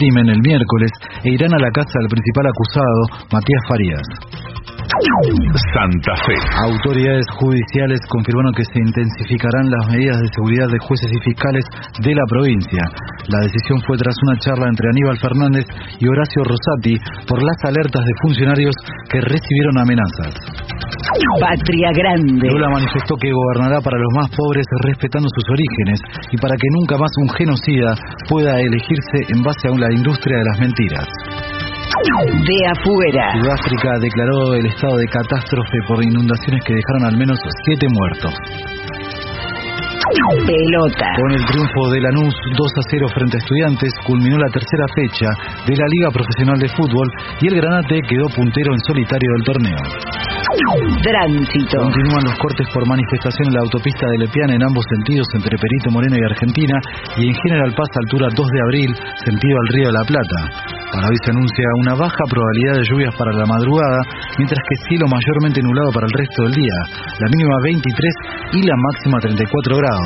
crimen el miércoles e irán a la casa del principal acusado, Matías Farías. Santa Fe. Autoridades judiciales confirmaron que se intensificarán las medidas de seguridad de jueces y fiscales de la provincia. La decisión fue tras una charla entre Aníbal Fernández y Horacio Rosati por las alertas de funcionarios que recibieron amenazas. Patria Grande. Lula manifestó que gobernará para los más pobres respetando sus orígenes y para que nunca más un genocida pueda elegirse en base a la industria de las mentiras. De afuera. Sudáfrica declaró el estado de catástrofe por inundaciones que dejaron al menos siete muertos. Pelota. Con el triunfo de Lanús 2 a 0 frente a Estudiantes, culminó la tercera fecha de la Liga Profesional de Fútbol y el Granate quedó puntero en solitario del torneo. Tránsito. Continúan los cortes por manifestación en la autopista de Lepiana en ambos sentidos entre Perito Moreno y Argentina y en General Paz altura 2 de abril, sentido al Río de la Plata. Para hoy se anuncia una baja probabilidad de lluvias para la madrugada, mientras que cielo mayormente nublado para el resto del día. La mínima 23 y la máxima 34 grados.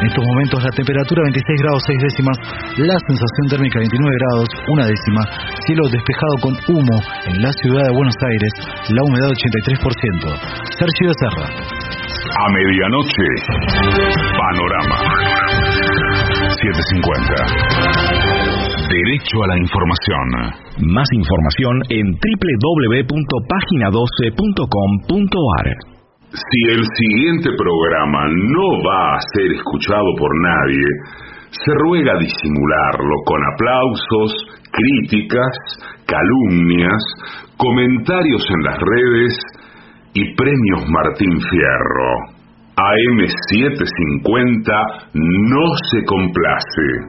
En estos momentos la temperatura 26 grados 6 décimas, la sensación térmica 29 grados, una décima, cielo despejado con humo en la ciudad de Buenos Aires, la humedad 83%. Sergio Serra. A medianoche, Panorama. 750. Derecho a la información. Más información en www.pagina12.com.ar. Si el siguiente programa no va a ser escuchado por nadie, se ruega disimularlo con aplausos, críticas, calumnias, comentarios en las redes y premios Martín Fierro. AM750 no se complace.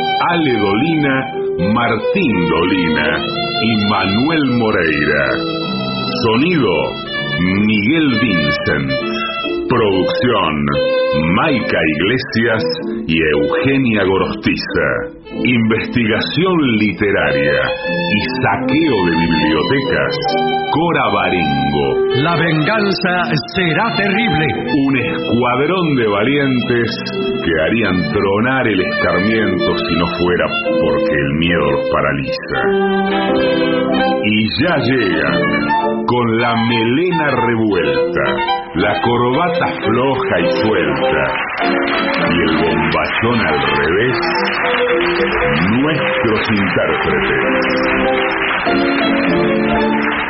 Ale Dolina, Martín Dolina y Manuel Moreira. Sonido, Miguel Vincent. Producción, Maica Iglesias y Eugenia Gorostiza. Investigación literaria y saqueo de bibliotecas, Cora Barengo. La venganza será terrible. Un escuadrón de valientes que harían tronar el escarmiento si no fuera porque el miedo los paraliza. Y ya llegan, con la melena revuelta, la corbata floja y suelta y el bombachón al revés, nuestros intérpretes.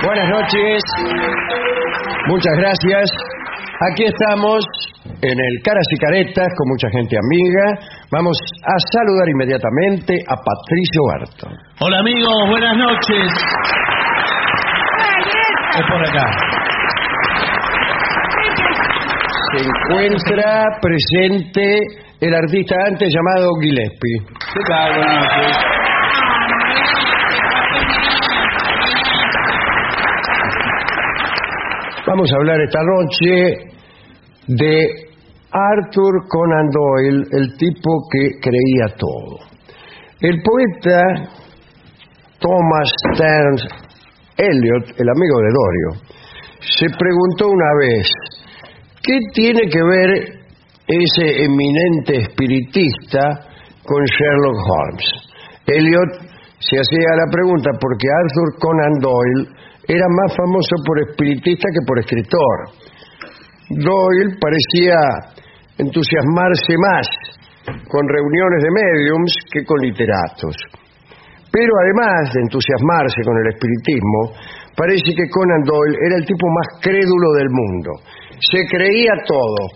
Buenas noches, muchas gracias. Aquí estamos en el Caras y Caretas con mucha gente amiga. Vamos a saludar inmediatamente a Patricio Barton. Hola amigos, buenas noches. Es por acá. Se encuentra presente el artista antes llamado Gillespie. ¿Qué tal? Buenas noches. Vamos a hablar esta noche de Arthur Conan Doyle, el tipo que creía todo. El poeta Thomas Stearns Eliot, el amigo de Dorio, se preguntó una vez, ¿qué tiene que ver ese eminente espiritista con Sherlock Holmes? Eliot se hacía la pregunta porque Arthur Conan Doyle era más famoso por espiritista que por escritor. Doyle parecía entusiasmarse más con reuniones de mediums que con literatos. Pero además de entusiasmarse con el espiritismo, parece que Conan Doyle era el tipo más crédulo del mundo. Se creía todo,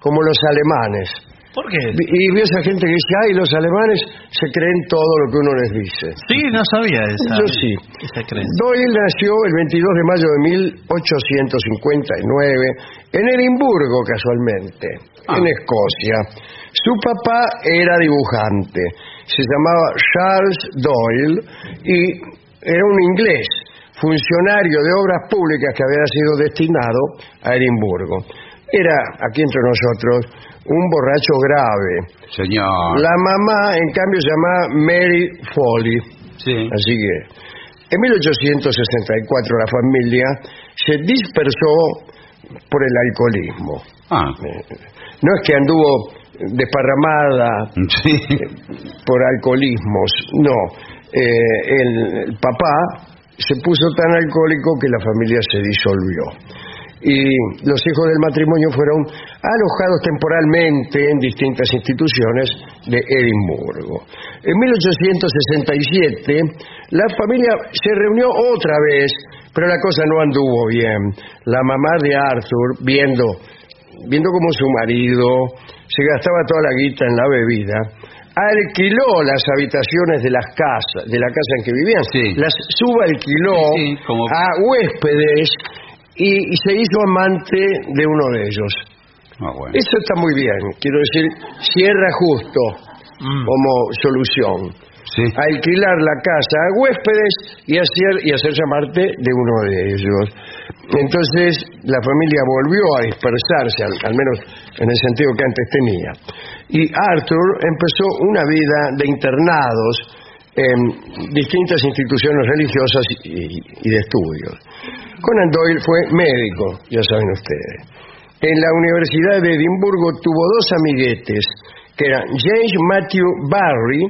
como los alemanes. ¿Por qué? Y vio esa gente que dice, ay, los alemanes se creen todo lo que uno les dice. Sí, no sabía esa. Yo sí. Esa. Doyle nació el 22 de mayo de 1859 en Edimburgo, casualmente, Ah. en Escocia. Su papá era dibujante, se llamaba Charles Doyle y era un inglés, funcionario de obras públicas que había sido destinado a Edimburgo. Era, aquí entre nosotros, un borracho grave. Señor. La mamá, en cambio, se llamaba Mary Foley. Sí. Así que en 1864 la familia se dispersó por el alcoholismo. Ah, Eh, No es que anduvo desparramada sí. por alcoholismos, no. Eh, el papá se puso tan alcohólico que la familia se disolvió. Y los hijos del matrimonio fueron alojados temporalmente en distintas instituciones de Edimburgo. En 1867 la familia se reunió otra vez, pero la cosa no anduvo bien. La mamá de Arthur, viendo, viendo cómo su marido se gastaba toda la guita en la bebida, alquiló las habitaciones de las casas, de la casa en que vivían, Sí. las subalquiló Sí, sí, como- a huéspedes y, y se hizo amante de uno de ellos. Ah, bueno. Eso está muy bien, quiero decir, cierra justo Mm. como solución. Sí. Alquilar la casa a huéspedes y hacer y hacerse amante de uno de ellos. Entonces la familia volvió a dispersarse, al, al menos en el sentido que antes tenía. Y Arthur empezó una vida de internados en distintas instituciones religiosas y, y de estudios. Conan Doyle fue médico, ya saben ustedes. En la Universidad de Edimburgo tuvo dos amiguetes, que eran James Matthew Barry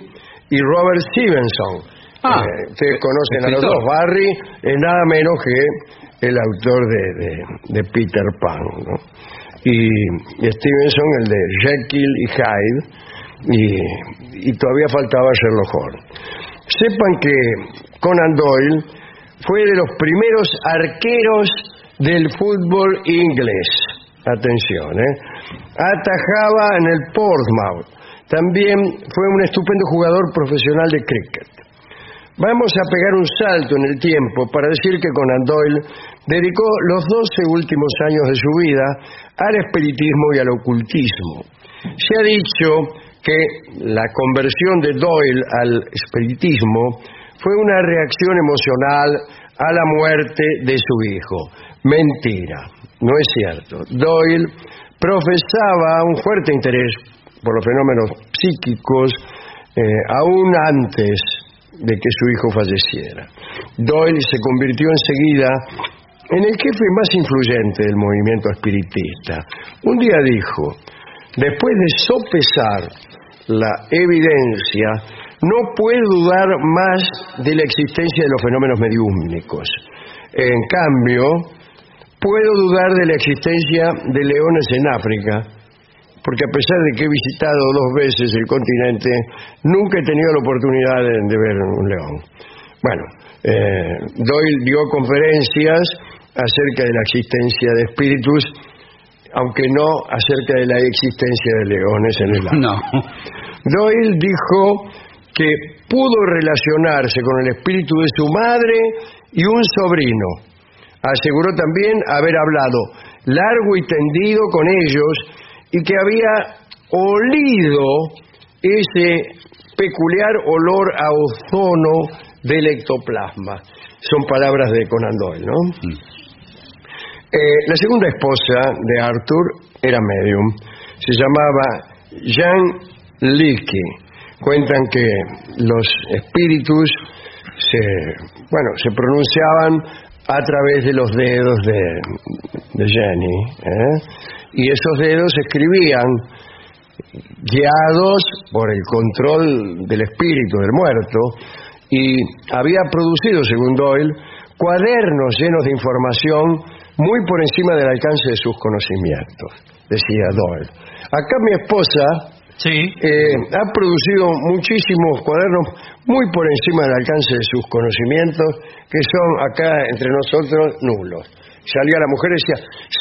y Robert Stevenson. Ah, Eh, ustedes conocen a los dos. Barry es nada menos que el autor de, de- de Peter Pan. ¿no? Y, Stevenson el de Jekyll y Hyde. Y, y todavía faltaba Sherlock Holmes. Sepan que Conan Doyle fue de los primeros arqueros del fútbol inglés. Atención, ¿eh? Atajaba en el Portsmouth. También fue un estupendo jugador profesional de cricket. Vamos a pegar un salto en el tiempo para decir que Conan Doyle dedicó los 12 últimos años de su vida al espiritismo y al ocultismo. Se ha dicho que la conversión de Doyle al espiritismo fue una reacción emocional a la muerte de su hijo. Mentira, no es cierto. Doyle profesaba un fuerte interés por los fenómenos psíquicos eh, aún antes de que su hijo falleciera. Doyle se convirtió enseguida en el jefe más influyente del movimiento espiritista. Un día dijo, después de sopesar la evidencia, no puedo dudar más de la existencia de los fenómenos mediúmnicos. En cambio, puedo dudar de la existencia de leones en África, porque a pesar de que he visitado dos veces el continente, nunca he tenido la oportunidad de, de ver un león. Bueno, eh, Doyle dio conferencias acerca de la existencia de espíritus, aunque no acerca de la existencia de leones en el. No. Doyle dijo que pudo relacionarse con el espíritu de su madre y un sobrino. Aseguró también haber hablado largo y tendido con ellos y que había olido ese peculiar olor a ozono del ectoplasma. Son palabras de Conan Doyle, ¿no? Eh, la segunda esposa de Arthur era medium. Se llamaba Jean Leakey. Cuentan que los espíritus se, bueno, se pronunciaban a través de los dedos de, de Jenny. ¿eh? Y esos dedos escribían guiados por el control del espíritu del muerto y había producido, según Doyle, cuadernos llenos de información muy por encima del alcance de sus conocimientos, decía Doyle. Acá mi esposa Sí. Eh, ha producido muchísimos cuadernos muy por encima del alcance de sus conocimientos, que son acá entre nosotros nulos. Salía la mujer y decía,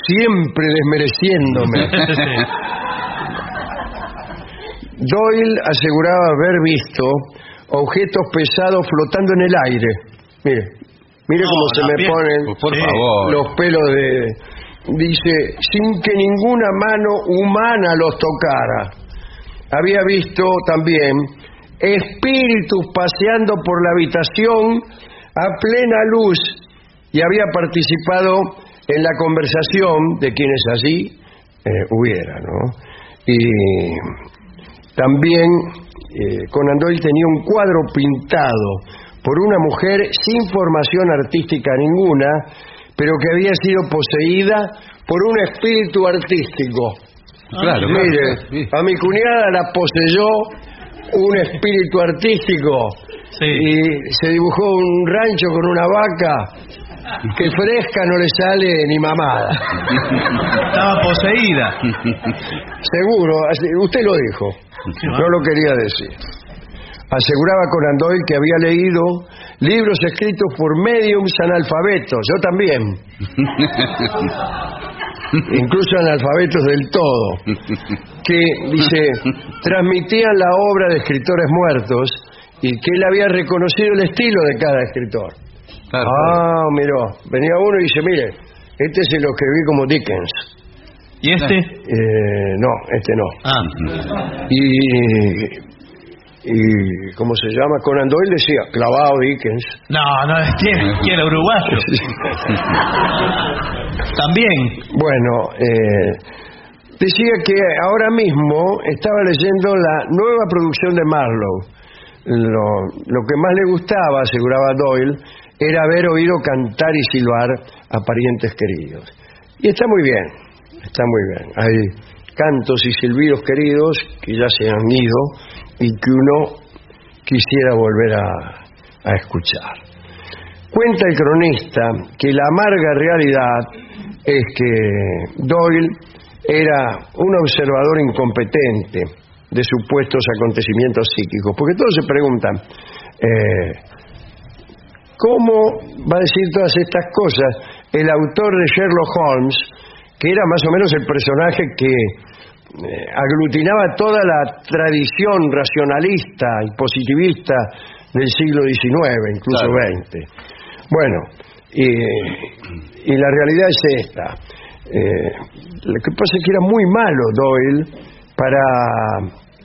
siempre desmereciéndome. Doyle aseguraba haber visto objetos pesados flotando en el aire. Mire, mire No, cómo se me ponen Por favor. los pelos de... Dice, sin que ninguna mano humana los tocara. Había visto también espíritus paseando por la habitación a plena luz y había participado en la conversación de quienes allí eh, hubiera, ¿no? Y también eh, Conan Doyle tenía un cuadro pintado por una mujer sin formación artística ninguna, pero que había sido poseída por un espíritu artístico. Claro, Mire, a mi cuñada la poseyó un espíritu artístico Sí. y se dibujó un rancho con una vaca que fresca no le sale ni mamada. Estaba poseída. Seguro, usted lo dijo. No lo quería decir. Aseguraba Conan Doyle que había leído libros escritos por mediums analfabetos. Yo también. Incluso analfabetos del todo. Que, dice, transmitían la obra de escritores muertos y que él había reconocido el estilo de cada escritor. Claro, Ah, miró. Venía uno y dice, mire, este se lo escribí como Dickens. ¿Y este? Eh, no, este no. Ah. y, y ¿cómo se llama? Conan Doyle decía, clavado Dickens. No, no, ¿quién, quién era uruguayo? También. Bueno, eh, decía que ahora mismo estaba leyendo la nueva producción de Marlowe. Lo, lo que más le gustaba, aseguraba Doyle, era haber oído cantar y silbar a parientes queridos. Y está muy bien, está muy bien. Hay cantos y silbidos queridos que ya se han ido y que uno quisiera volver a, escuchar. Cuenta el cronista que la amarga realidad es que Doyle era un observador incompetente de supuestos acontecimientos psíquicos, porque todos se preguntan, eh, ¿cómo va a decir todas estas cosas el autor de Sherlock Holmes, que era más o menos el personaje que eh, aglutinaba toda la tradición racionalista y positivista del siglo XIX, incluso Claro. XX? Bueno, y, y la realidad es esta. Eh, lo que pasa es que era muy malo Doyle para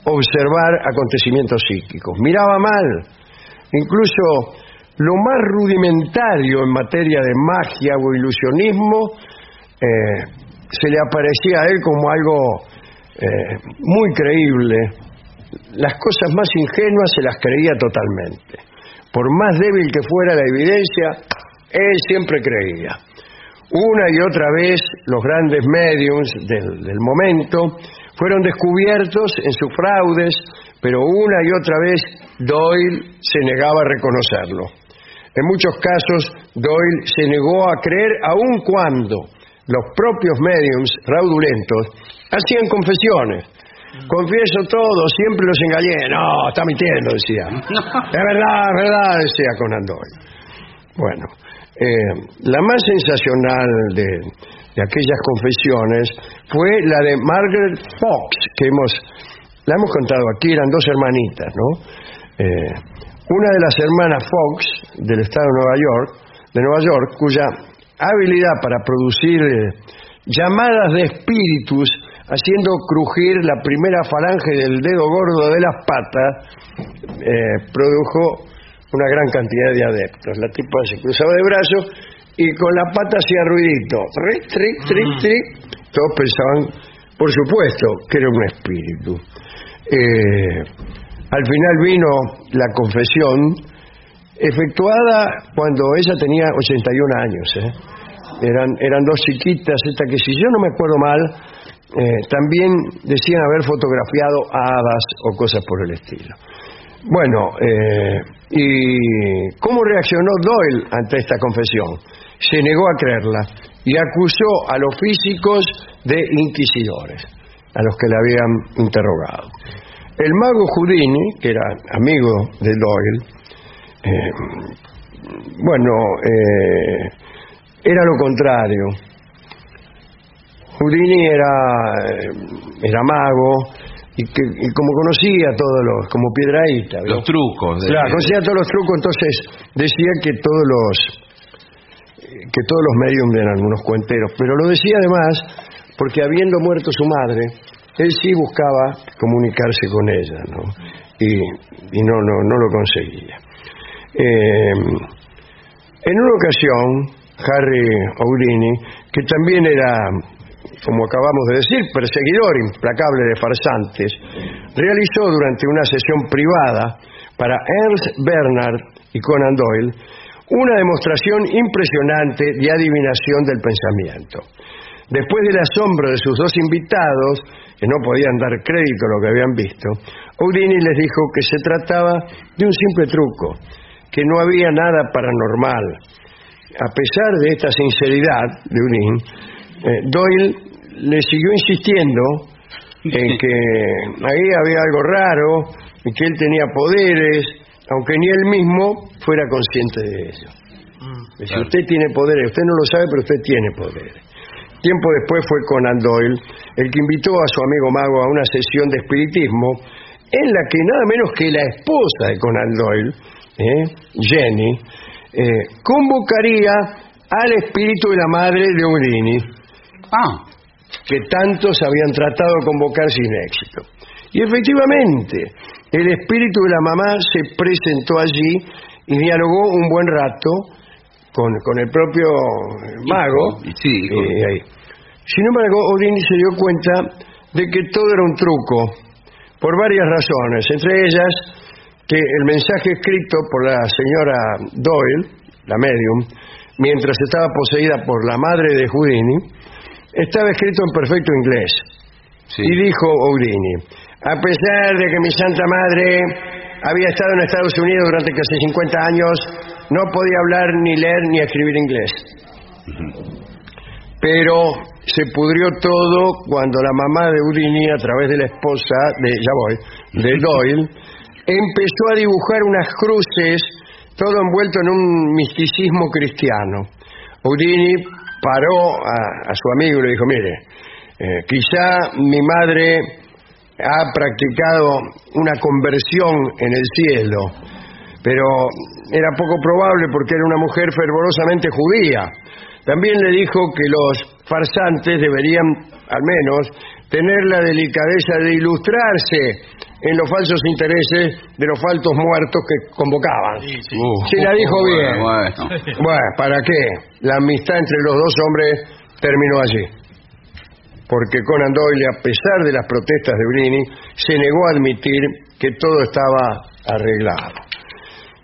observar acontecimientos psíquicos. Miraba mal. Incluso lo más rudimentario en materia de magia o ilusionismo eh, se le aparecía a él como algo eh, muy creíble. Las cosas más ingenuas se las creía totalmente. Por más débil que fuera la evidencia, él siempre creía. Una y otra vez los grandes mediums del, del momento fueron descubiertos en sus fraudes, pero una y otra vez Doyle se negaba a reconocerlo. En muchos casos, Doyle se negó a creer aun cuando los propios mediums fraudulentos hacían confesiones. Confieso todo, siempre los engañé. No, está mintiendo, decía. Es verdad, es verdad, decía Conan Doyle. Bueno, eh, la más sensacional de, de aquellas confesiones fue la de Margaret Fox, que hemos, la hemos contado aquí, eran dos hermanitas, ¿no? Eh, una de las hermanas Fox del estado de Nueva York, de Nueva York, cuya habilidad para producir eh, llamadas de espíritus haciendo crujir la primera falange del dedo gordo de las patas, eh, produjo una gran cantidad de adeptos. La tipa se cruzaba de brazos y con la pata hacía ruidito. Tric, tric, tric, tric. Todos pensaban, por supuesto, que era un espíritu. Eh, al final vino la confesión efectuada cuando ella tenía 81 años. ¿eh? Eran, eran dos chiquitas, esta que si yo no me acuerdo mal, eh, también decían haber fotografiado hadas o cosas por el estilo. Bueno, eh, ¿y cómo reaccionó Doyle ante esta confesión? Se negó a creerla y acusó a los físicos de inquisidores. a los que le habían interrogado. El mago Houdini, que era amigo de Doyle, eh, bueno, eh, era lo contrario. Houdini era, eh, era mago y, que, y como conocía todos los, como piedraíta. ¿no? Los trucos. de- Claro, conocía todos los trucos, entonces decía que todos los que todos los medios eran algunos cuenteros, pero lo decía además porque habiendo muerto su madre, él sí buscaba comunicarse con ella, ¿no? Y, no, no, no lo conseguía. Eh, en una ocasión, Harry Houdini, que también era, como acabamos de decir, perseguidor implacable de farsantes, realizó durante una sesión privada para Ernst Bernard y Conan Doyle una demostración impresionante de adivinación del pensamiento. Después del asombro de sus dos invitados, que no podían dar crédito a lo que habían visto, Houdini les dijo que se trataba de un simple truco, que no había nada paranormal. A pesar de esta sinceridad de Houdini, eh, Doyle le siguió insistiendo en que ahí había algo raro y que él tenía poderes, aunque ni él mismo fuera consciente de ello. Si usted tiene poderes, usted no lo sabe, pero usted tiene poderes. Tiempo después fue Conan Doyle el que invitó a su amigo mago a una sesión de espiritismo en la que nada menos que la esposa de Conan Doyle, ¿eh? Jenny, eh, convocaría al espíritu de la madre de Houdini, Ah, que tantos habían tratado de convocar sin éxito. Y efectivamente, el espíritu de la mamá se presentó allí y dialogó un buen rato con, con el propio mago. y sí, con- Eh, ahí. Sin embargo, Houdini se dio cuenta de que todo era un truco, por varias razones, entre ellas que el mensaje escrito por la señora Doyle, la medium, mientras estaba poseída por la madre de Houdini, estaba escrito en perfecto inglés. sí. Y dijo Houdini, a pesar de que mi santa madre había estado en Estados Unidos durante casi 50 años, no podía hablar ni leer ni escribir inglés. Pero se pudrió todo cuando la mamá de Houdini, a través de la esposa de, ya voy, de Doyle, empezó a dibujar unas cruces, todo envuelto en un misticismo cristiano. Houdini paró a, a su amigo y le dijo, mire, eh, quizá mi madre ha practicado una conversión en el cielo, pero era poco probable porque era una mujer fervorosamente judía. También le dijo que los farsantes deberían, al menos, tener la delicadeza de ilustrarse en los falsos intereses de los faltos muertos que convocaban. Uh, Sí, la dijo bien. Bueno. Bueno, ¿para qué? La amistad entre los dos hombres terminó allí. Porque Conan Doyle, a pesar de las protestas de Brini, se negó a admitir que todo estaba arreglado.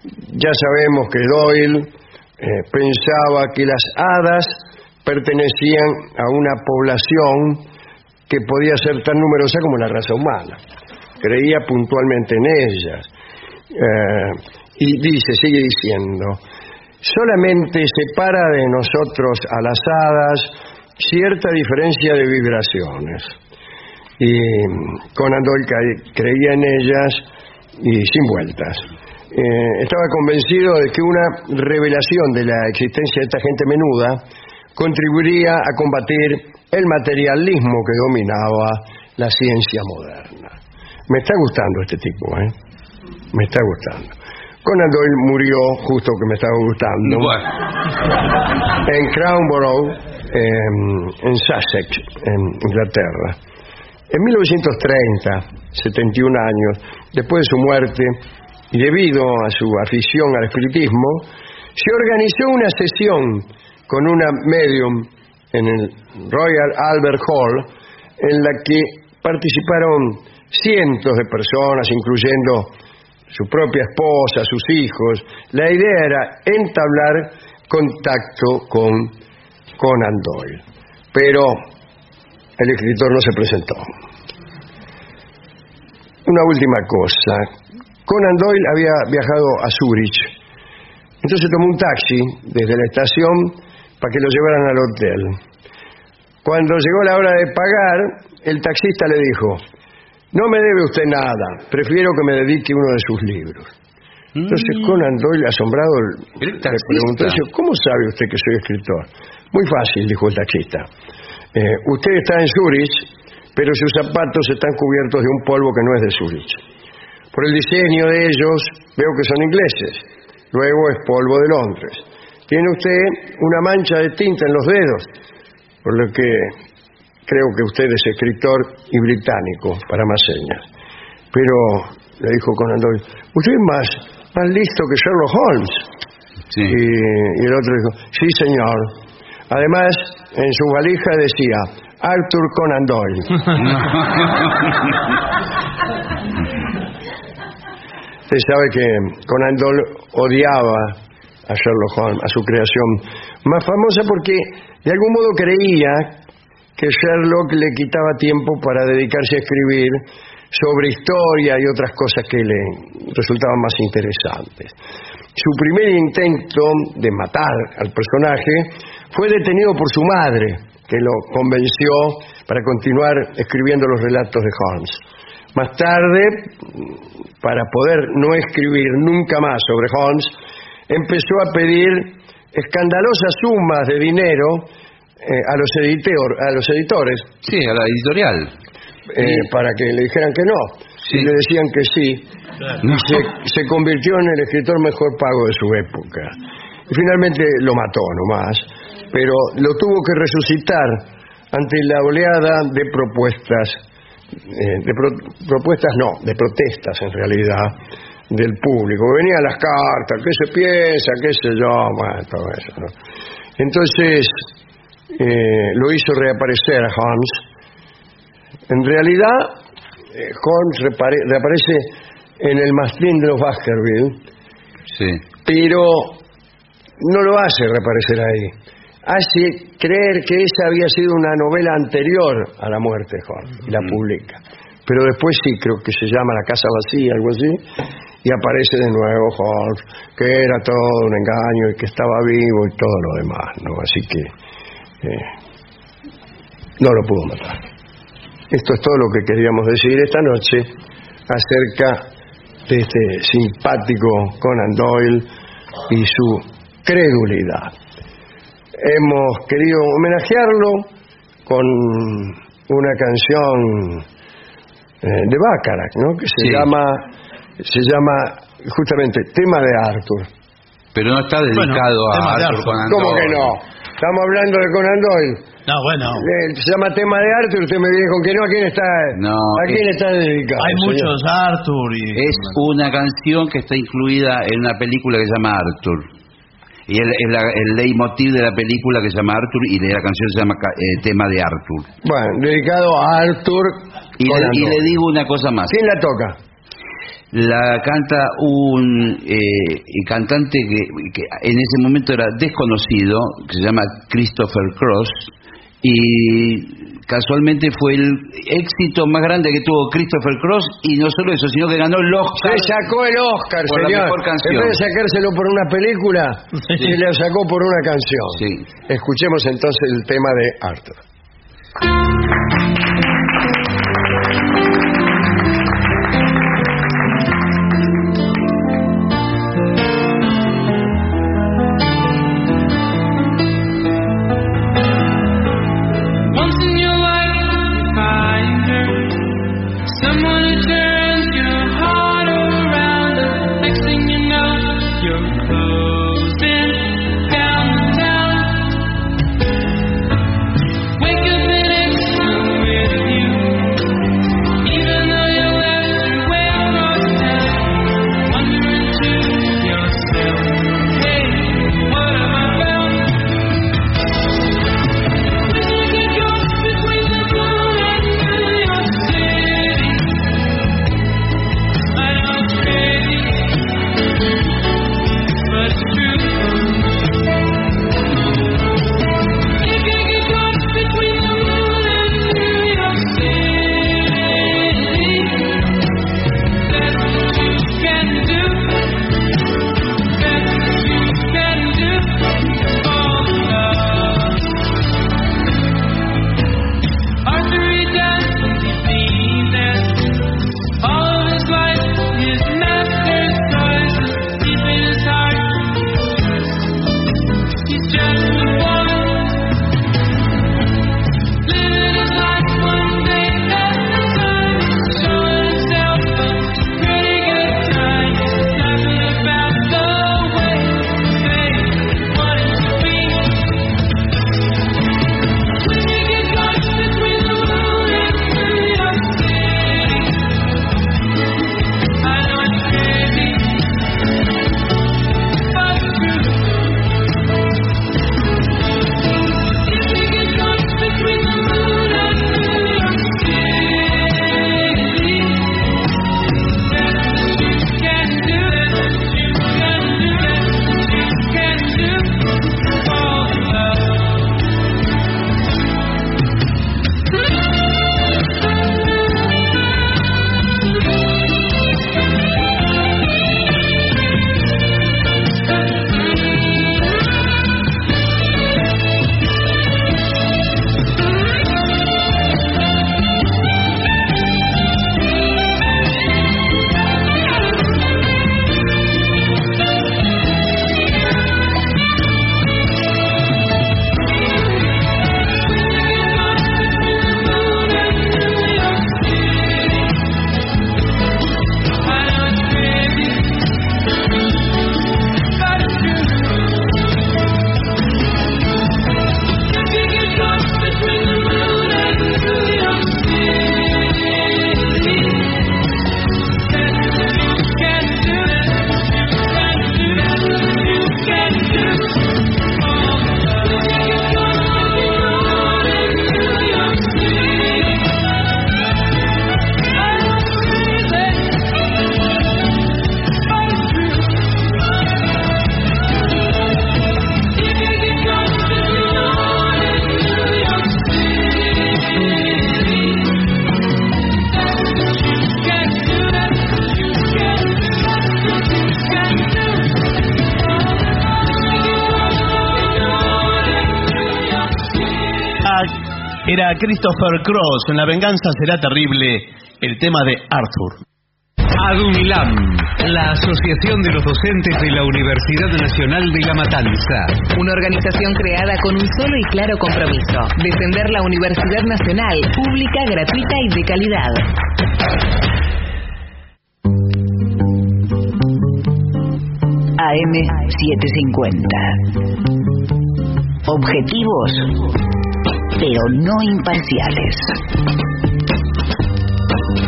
Ya sabemos que Doyle eh, pensaba que las hadas pertenecían a una población que podía ser tan numerosa como la raza humana. Creía puntualmente en ellas. Eh, y dice, sigue diciendo, solamente separa de nosotros a las hadas cierta diferencia de vibraciones. Y Conan Doyle creía en ellas y sin vueltas. Eh, estaba convencido de que una revelación de la existencia de esta gente menuda contribuiría a combatir el materialismo que dominaba la ciencia moderna. Me está gustando este tipo, ¿eh? Me está gustando. Conan Doyle murió justo que me estaba gustando Bueno, en Crownborough, em, en Sussex, en Inglaterra. En 1930, 71 años, después de su muerte debido a su afición al espiritismo, se organizó una sesión con una medium en el Royal Albert Hall en la que participaron cientos de personas, incluyendo su propia esposa, sus hijos. La idea era entablar contacto con Conan Doyle. Pero el escritor no se presentó. Una última cosa. Conan Doyle había viajado a Zurich. Entonces tomó un taxi desde la estación para que lo llevaran al hotel. Cuando llegó la hora de pagar, el taxista le dijo, no me debe usted nada, prefiero que me dedique uno de sus libros. Entonces Conan Doyle, asombrado, le preguntó, ¿cómo sabe usted que soy escritor? Muy fácil, dijo el taxista. Eh, usted está en Zurich, pero sus zapatos están cubiertos de un polvo que no es de Zurich. Por el diseño de ellos, veo que son ingleses. Luego es polvo de Londres. Tiene usted una mancha de tinta en los dedos, por lo que creo que usted es escritor y británico, para más señas. Pero, le dijo Conan Doyle, usted es más, más listo que Sherlock Holmes. Sí. Y, y el otro dijo, sí señor. Además, en su valija decía, Arthur Conan Doyle. Usted sabe que Conan Doyle odiaba a Sherlock Holmes, a su creación más famosa porque de algún modo creía que Sherlock le quitaba tiempo para dedicarse a escribir sobre historia y otras cosas que le resultaban más interesantes. Su primer intento de matar al personaje fue detenido por su madre, que lo convenció para continuar escribiendo los relatos de Holmes. Más tarde, para poder no escribir nunca más sobre Holmes, empezó a pedir escandalosas sumas de dinero eh, a, los editor- a los editores Sí, a la editorial. eh, para que le dijeran que no. Sí. Y le decían que sí. Y se, se convirtió en el escritor mejor pago de su época. Y finalmente lo mató nomás. Pero lo tuvo que resucitar ante la oleada de propuestas, eh, de pro- propuestas no, de protestas en realidad del público. Venían las cartas, qué se piensa, qué sé yo, bueno, todo eso. ¿no? Entonces eh, lo hizo reaparecer a Holmes en realidad, eh, Holmes reaparece en el mastín de los Baskerville, Sí. pero no lo hace reaparecer ahí. Hace creer que esa había sido una novela anterior a la muerte de y la publica. Pero después sí, creo que se llama La Casa Vacía, algo así, y aparece de nuevo Holmes, que era todo un engaño y que estaba vivo y todo lo demás, ¿no? Así que eh, no lo pudo matar. Esto es todo lo que queríamos decir esta noche acerca de este simpático Conan Doyle y su credulidad. Hemos querido homenajearlo con una canción eh, de Bacharach, ¿no? Que se Sí. llama se llama justamente tema de Arthur. Pero no está dedicado a de Arthur. Conan ¿Cómo que no? Estamos hablando de Conan Doyle. No, bueno. Eh, Se llama tema de Arthur, usted me viene con que no, ¿a quién está? No, ¿A quién es- está dedicado? Hay señor? muchos Arthur y... Es una canción que está incluida en una película que se llama Arthur. Y el, el, el leitmotiv de la película que se llama Arthur y de la canción se llama eh, Tema de Arthur. Bueno, dedicado a Arthur. Y, le, y digo una cosa más. ¿Quién la toca? La canta un eh, cantante que, que en ese momento era desconocido, que se llama Christopher Cross, y casualmente fue el éxito más grande que tuvo Christopher Cross, y no solo eso, sino que ganó el Oscar. Se sacó el Oscar, Por la mejor canción. En vez de sacárselo por una película, Sí. se le sacó por una canción. Sí. Escuchemos entonces el tema de Arthur. Christopher Cross, en La venganza será terrible, el tema de Arthur. ADUNILAM, la Asociación de los Docentes de la Universidad Nacional de La Matanza. Una organización creada con un solo y claro compromiso, defender la Universidad Nacional, pública, gratuita y de calidad. AM 750. Objetivos, pero no imparciales.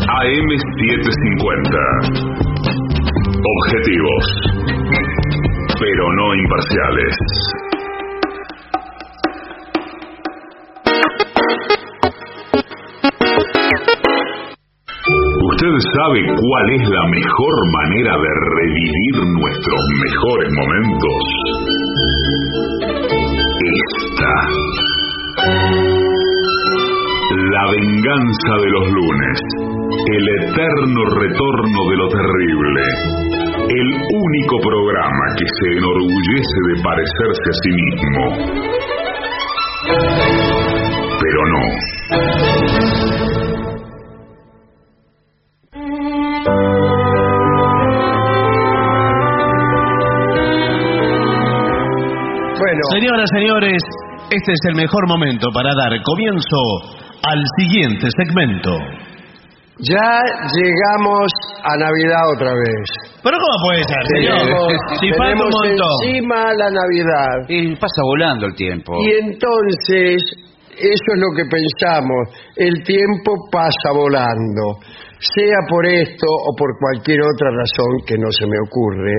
AM 750. Objetivos, pero no imparciales. ¿Usted sabe cuál es la mejor manera de revivir nuestros mejores momentos? Esta. La venganza de los lunes. El eterno retorno de lo terrible. El único programa que se enorgullece de parecerse a sí mismo. Pero no. Bueno, Señoras, señores, este es el mejor momento para dar comienzo al siguiente segmento. ya llegamos a Navidad otra vez. ¿Pero cómo puede ser, señor? Tenemos, Si falta un tenemos montón. encima la Navidad. Y pasa volando el tiempo. Y entonces, eso es lo que pensamos, el tiempo pasa volando, sea por esto o por cualquier otra razón que no se me ocurre.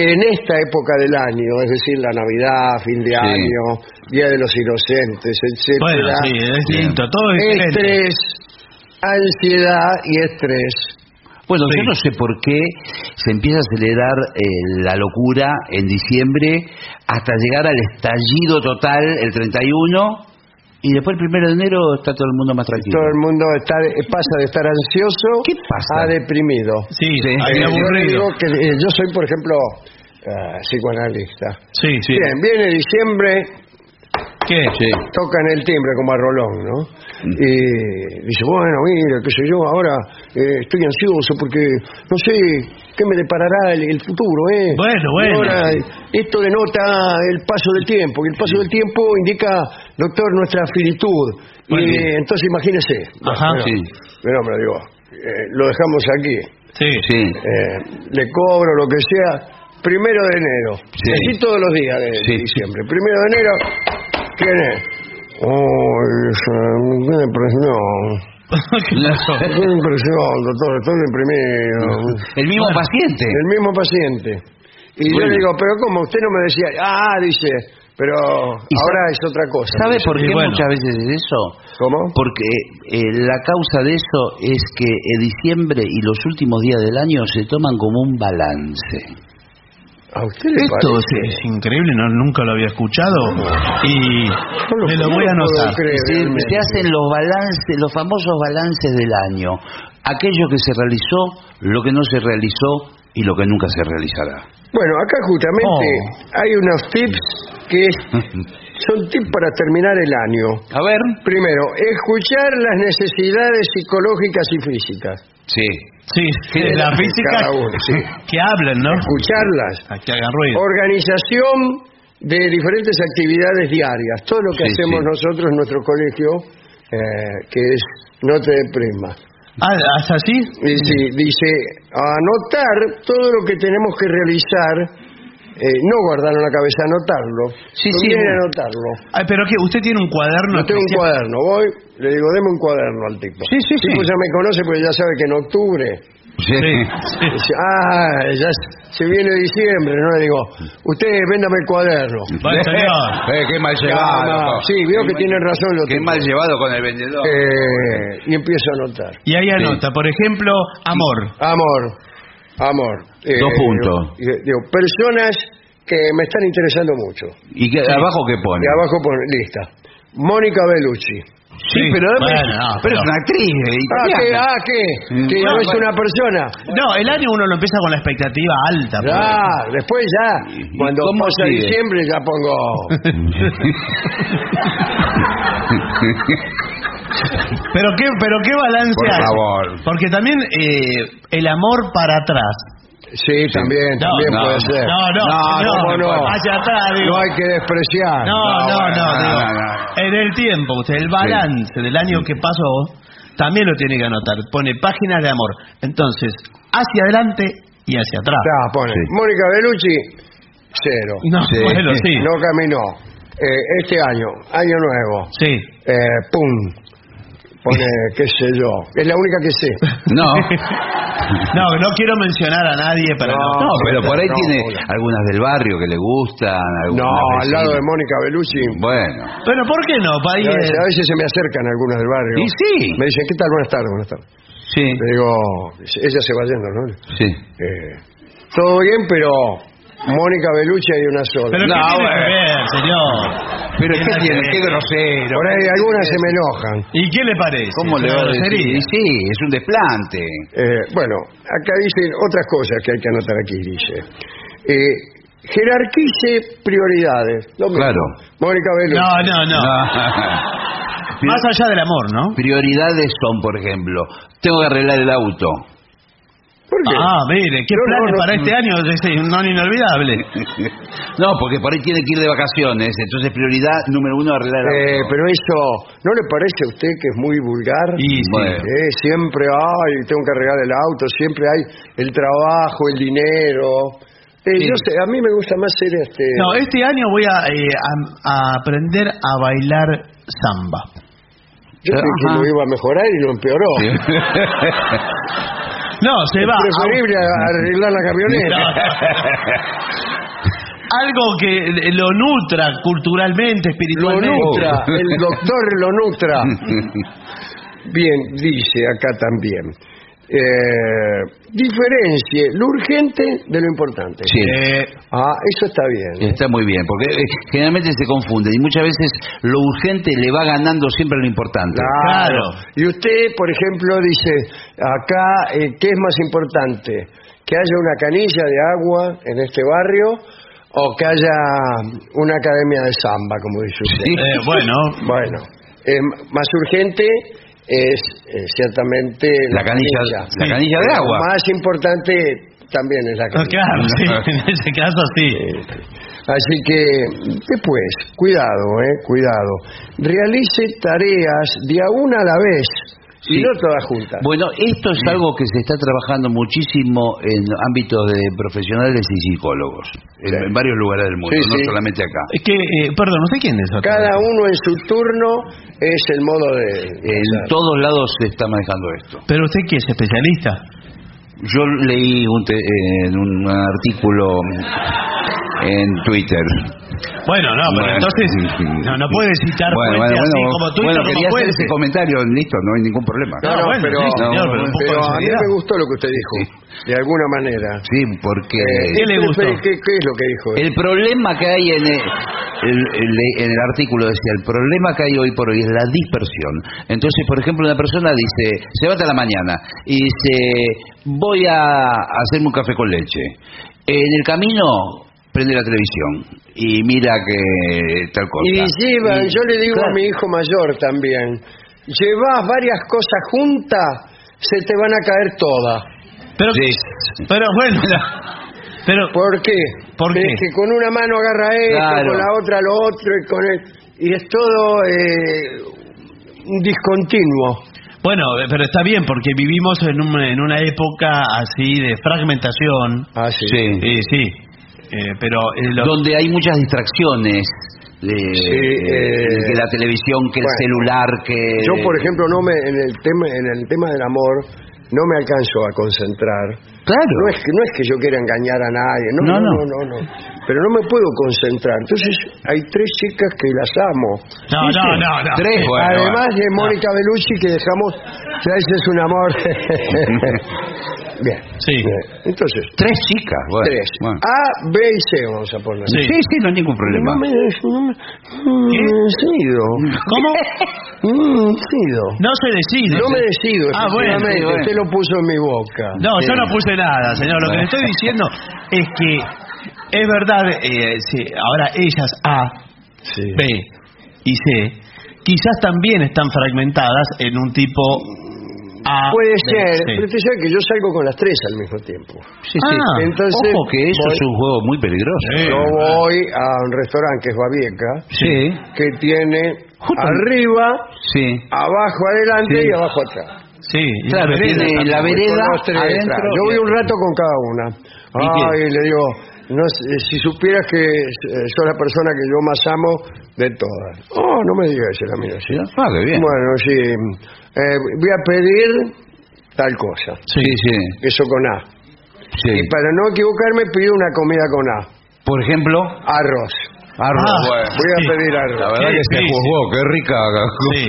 En esta época del año, es decir, la Navidad, fin de Sí. año, Día de los Inocentes, etcétera, Bueno, sí, es distinto, todo es diferente. estrés, ansiedad y estrés. Bueno, Sí. yo no sé por qué se empieza a acelerar eh, la locura en diciembre hasta llegar al estallido total el 31 y después el primero de enero está todo el mundo más tranquilo. Todo el mundo está, pasa de estar ansioso ¿Qué pasa? a deprimido. Sí, Sí. a Eh, yo aburrido. digo que eh, yo soy, por ejemplo, psicoanalista. Sí, sí. Bien, viene diciembre, ¿Qué? Sí. tocan el timbre como a Rolón, ¿no? Y dice, bueno, mira, qué sé yo, ahora eh, estoy ansioso porque no sé qué me deparará el, el futuro, ¿eh? Bueno, bueno. Ahora, esto denota el paso del tiempo, y el paso del tiempo indica, doctor, nuestra finitud. Y bien. entonces imagínese. Ajá. Bueno, Sí. Pero, hombre, digo, eh, lo dejamos aquí. Sí. Sí. Eh, le cobro lo que sea. Primero de enero. Sí. Así todos los días de Sí. diciembre. Primero de enero, ¿quién es? Oh, qué impresión. Qué impresión, doctor, estoy deprimido. El mismo paciente. El mismo paciente. Y yo le digo, pero ¿cómo? Usted no me decía, ah, dice, pero ¿Y ahora sabe- es otra cosa. ¿Sabe por qué bueno. muchas veces es eso? ¿Cómo? Porque eh, la causa de eso es que eh, diciembre y los últimos días del año se toman como un balance. ¿A usted le Esto es, parece? es increíble, no, nunca lo había escuchado y me lo voy a anotar. creer, Se, realmente. se hacen los balances, los famosos balances del año. Aquello que se realizó, lo que no se realizó y lo que nunca se realizará. Bueno, acá justamente Oh. hay unos tips que son tips para terminar el año. A ver. Primero, escuchar las necesidades psicológicas y físicas. Sí. Sí, sí, de la física Cada uno, sí. que hablen, ¿no? Escucharlas. A que hagan ruido. Organización de diferentes actividades diarias. Todo lo que Sí, hacemos sí. nosotros en nuestro colegio, eh, que es No te deprimas. Ah, ¿es así? Dice, anotar todo lo que tenemos que realizar, eh, no guardarlo en la cabeza, anotarlo. Sí, sí. Anotarlo. Ay, pero que usted tiene un cuaderno. No tengo un cuaderno, voy, le digo, deme un cuaderno al tipo. Sí, sí, El tipo sí. ya me conoce porque ya sabe que en octubre, Sí. Sí, sí. dice, ah, ya se viene diciembre, ¿no? Le digo, usted véndame el cuaderno. Vale, señor. Eh, qué mal Ah, sí, veo que tiene razón lo Qué mal llevado con el vendedor. Eh, y empiezo a anotar. Y ahí anota, por ejemplo, amor. Amor, amor. Eh, Dos puntos. Digo, digo, personas que me están interesando mucho. ¿Y qué, abajo qué pone? Y abajo pone lista. Mónica Bellucci. Sí, pero, Bueno, pero, no, pero es una actriz eh, Ah, ¿qué? italiana. Ah, ¿qué? Mm. Que no, No, es bueno. una persona. No, el año uno lo empieza con la expectativa alta. Ya, después ya, ¿Y cuando pasa sigue? diciembre ya pongo... Pero qué, pero qué balance Por hay. favor. Porque también eh, el amor para atrás. Sí, también, No, también no, puede ser. No, no, no, señor. ¿cómo no? Hacia atrás, digo. No hay que despreciar. No, no, no, digo. En el tiempo, el balance del año que pasó, también lo tiene que anotar. Pone páginas de amor. Entonces, hacia adelante y hacia atrás. Ya, pone. Sí. Mónica Bellucci, cero. No, Sí. bueno, sí. No caminó. Eh, este año, año nuevo, Sí. eh, pum. Pone, qué sé yo. Es la única que sé. No. No, no quiero mencionar a nadie para No. no. No, pero por ahí No, tiene hola. algunas del barrio que le gustan. No, al lado de. Mónica Bellucci. Bueno. Bueno, ¿por qué no? Ahí, A veces, a veces se me acercan algunas del barrio. Y sí. Me dicen, ¿qué tal? Buenas tardes, buenas tardes. Sí. Le digo, ella se va yendo, ¿no? Sí. Eh, todo bien, pero Mónica Bellucci hay una sola. Pero No, ¿qué tiene bueno. que ver, señor? Pero ¿qué que tiene? Qué grosero. Por ahí algunas se me enojan. ¿Y qué le parece? ¿Cómo Es le va a decir? Y sí, es un desplante. Eh, bueno, acá dicen otras cosas que hay que anotar aquí, dice. Eh, jerarquice prioridades. Lo mismo. Claro. Mónica Bellucci. No, no, no. Más allá del amor, ¿no? Prioridades son, por ejemplo, tengo que arreglar el auto. ¿Por qué? Ah, mire, ¿qué No, no, planes no. para este año? Es un inolvidable. No, porque por ahí tiene que ir de vacaciones. Entonces, prioridad número uno, arreglar el Eh, auto. pero eso, ¿no le parece a usted que es muy vulgar? Y sí. Bueno. Eh, siempre hay, tengo que arreglar el auto, siempre hay el trabajo, el dinero. Eh, Sí. Yo sé, a mí me gusta más ser este. No, este año voy a, eh, a- a aprender a bailar samba. yo creí que lo iba a mejorar y lo empeoró. No, se va. Es preferible a- arreglar la camioneta. Algo que lo nutra culturalmente, Lo espiritualmente. nutra, el doctor lo nutra. Bien, dice acá también. Eh, diferencie lo urgente de lo importante. Sí. Eh, Ah, eso está bien. Está muy bien, porque eh, generalmente se confunde y muchas veces lo urgente le va ganando siempre lo importante. Claro. Y usted, por ejemplo, dice, acá, eh, ¿qué es más importante? ¿Que haya una canilla de agua en este barrio o que haya una academia de samba, como dice usted. Eh, bueno, Bueno, eh, más urgente es eh, ciertamente La canilla, la canilla de agua. Más importante también es la ah, canilla. claro, sí, en ese caso sí. Así que después, cuidado, eh, cuidado. Realice tareas de a una a la vez y Sí. no todas juntas. Bueno, esto es algo que se está trabajando muchísimo en ámbitos de profesionales y psicólogos, en, Sí. en varios lugares del mundo, Sí, no sí. solamente acá. Es que, eh, perdón, no sé quién es. Cada uno en su turno es el modo de... En todos lados se está manejando esto. Pero usted que es especialista. Yo leí un te- en un artículo en Twitter. Bueno, no, pero Bueno, entonces sí. no, no puede citar Bueno, bueno, así bueno, como Twitter bueno, como quería hacer ese comentario, listo, no hay ningún problema. No, no, bueno, pero, sí, señor, pero un poco pero de a mí me gustó lo que usted dijo, de alguna manera. Sí, porque Eh, ¿Qué le ¿qué- gustó? ¿qué, qué es lo que dijo? el problema que hay en el, el- el- en el artículo decía, el problema que hay hoy por hoy es la dispersión. Entonces, por ejemplo, una persona dice, se levanta a la mañana y dice, voy a hacerme un café con leche. En el camino prende la televisión y mira que tal cosa. Y llevan, Y- yo le digo claro. a mi hijo mayor también, llevas varias cosas juntas, se te van a caer todas. Pero, Sí. pero bueno, pero ¿Por qué? ¿Por es con una mano agarra esto, Claro. con la otra lo otro, y con el, y es todo eh, discontinuo. Bueno, eh, pero está bien porque vivimos en, un- en una época así de fragmentación. Ah, sí. Sí. Eh, sí, eh, pero eh, lo- donde hay muchas distracciones. de- eh, que la televisión, que el celular, que... Yo, por ejemplo, no me en el tema en el tema del amor no me alcanzo a concentrar. Claro. No es que no es que yo quiera engañar a nadie, no, No, no, no. no, no, no. Pero no me puedo concentrar. Entonces, hay tres chicas que las amo. No, no, no, no. Tres, bueno, Además de Mónica Bellucci que dejamos, ya ese es un amor. Bien. Sí. bien. Entonces, Tres chicas, bueno. tres. bueno. A, B y C vamos a poner. Sí. Sí, sí, no hay ningún problema. No me, no me, no me decido. ¿Cómo? No me decido. No se decide. No me decido, Ah, bueno. Usted lo puso en mi boca. No, yo no puse nada, señor. Lo que le estoy diciendo es que es verdad, eh, sí, ahora ellas A, Sí. B y C, quizás también están fragmentadas en un tipo A. Puede B, ser, C. pero usted sabe que yo salgo con las tres al mismo tiempo. Sí, sí. Ah, Entonces, Ojo que eso voy- es un juego muy peligroso. Yo voy a un restaurante que es Babieca, Sí. que tiene Justo- arriba, Sí. abajo adelante Sí. y abajo atrás. Sí, y Claro, la vereda la vereda adentro. Yo voy un rato con cada una. Ay, le digo, no si supieras que sos la persona que yo más amo de todas. Oh, no me digas la mía, ¿sí? Ah, qué bien. Bueno, sí. eh, voy a pedir tal cosa. Sí, sí. Eso con A. sí. Y para no equivocarme, pido una comida con A. Por ejemplo, Arroz. arroz. Ah, Bueno. Voy a pedir arroz. La verdad Sí, que se sí, juzgó, qué rica. Sí.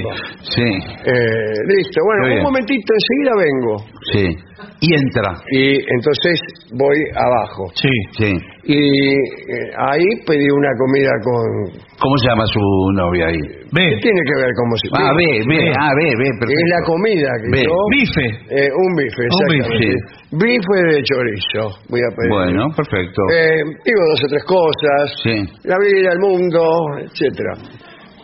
Sí, Eh, listo. Bueno, un momentito, enseguida vengo. sí. Y entra. Y entonces voy abajo. Sí. Sí. Y eh, ahí pedí una comida con... ¿Cómo se llama su novia ahí? B. ¿Qué tiene que ver con Ah, ve, ve, ah, ve, ve, perfecto. Es la comida que Ve. yo... Bife. Eh, un bife, Un bife, exactamente. Bife de chorizo, voy a pedir. Bueno, perfecto. Eh, digo dos o tres cosas. Sí. La vida, el mundo, etcétera.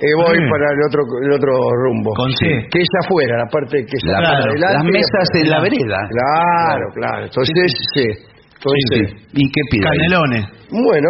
Y voy Sí. para el otro el otro rumbo. Con C. Que es afuera, la parte que está Claro, adelante. las mesas en la vereda. Claro, claro. Entonces, sí. Entonces, Sí. ¿Y qué pide? Canelones. bueno,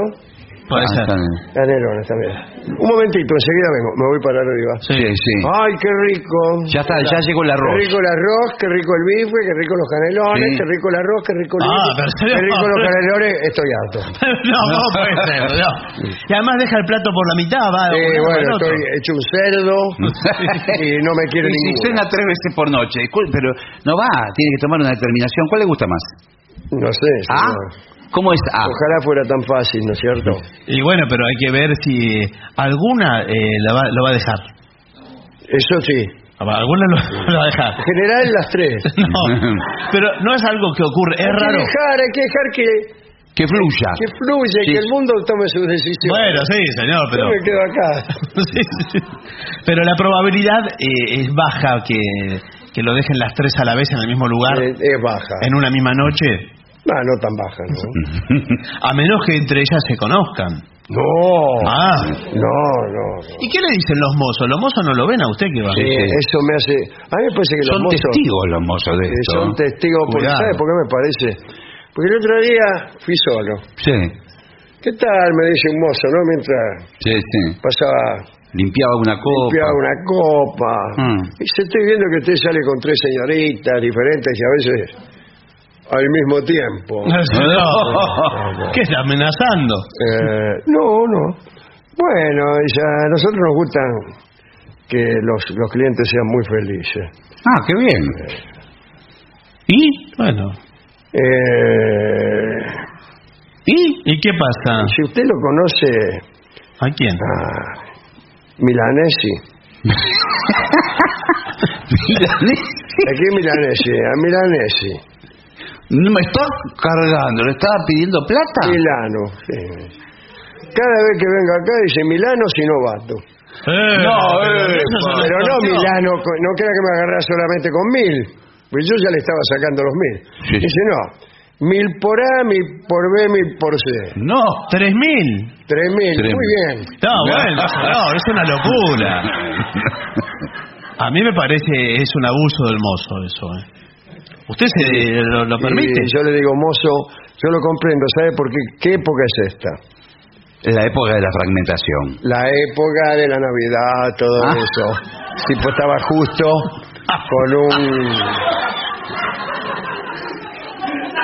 Puede Ah, ser. bien. canelones también. Un momentito, enseguida vengo, me voy para arriba. Sí. Sí, sí. Ay, qué rico. Ya está, ya llegó el arroz. Qué rico el arroz, qué rico el bife, qué rico los canelones, Sí. qué rico el arroz, qué rico el Ah, bife, pero qué rico los canelones, estoy harto. no, no puede ser. No. Y además deja el plato por la mitad, va. Eh, uno bueno, otro. estoy hecho un cerdo y no me quiere Y si ninguno. cena tres veces por noche, Disculpe, pero no va, tiene que tomar una determinación. ¿Cuál le gusta más? No sé, ¿A? señor. ¿Cómo es A? Ojalá fuera tan fácil, ¿no es cierto? Y bueno, pero hay que ver si alguna eh, la va, lo va a dejar. Eso sí. Alguna lo, lo va a dejar. En general las tres. No, pero no es algo que ocurre, es hay raro. que dejar, hay que dejar que, Que fluya. que fluya y Sí. que el mundo tome sus decisiones. Bueno, sí, señor, pero Yo me quedo acá. Sí, sí. pero la probabilidad eh, es baja que, que lo dejen las tres a la vez en el mismo lugar, Eh, es baja. en una misma noche. Ah, no tan baja, ¿no? A menos que entre ellas se conozcan. No, Ah. no, no. no. ¿Y qué le dicen los mozos? ¿Los mozos no lo ven a usted que va? Sí, eso me hace... A mí me parece que los Son mozos... testigos los mozos de esto. son testigos, porque. ¿sabe por qué me parece? Porque el otro día fui solo. Sí, ¿Qué tal? Me dice un mozo, ¿no? Mientras sí, sí. pasaba Limpiaba una copa. limpiaba una copa. Mm. Y se estoy viendo que usted sale con tres señoritas diferentes y a veces al mismo tiempo. No. ¿Qué está amenazando? Eh, no, no. Bueno, dice, a nosotros nos gusta que los, los clientes sean muy felices. Ah, qué bien. ¿Y? Bueno. Eh, ¿Y? ¿Y qué pasa? si usted lo conoce ¿A quién? a Milanesi, ¿a qué Milanesi? A Milanesi. No me está cargando, le estaba pidiendo plata. Milano, sí. Cada vez que venga acá dice Milano. Eh, No, pero eh, es una Pero no. Milano, no crea que me agarra solamente con mil. Pues yo ya le estaba sacando los mil. Sí. Dice, no, mil por A, mil por B, mil por C. No. ¿Tres mil? Tres mil, Tres muy mil. bien. No, bueno, no, es una locura. A mí me parece, es un abuso del mozo eso. ¿eh? ¿Usted se lo, lo permite? Y yo le digo, mozo, yo lo comprendo, ¿sabe por qué? ¿Qué época es esta? La época de la fragmentación. La época de la Navidad, todo Ah. eso. Tipo, estaba justo con un...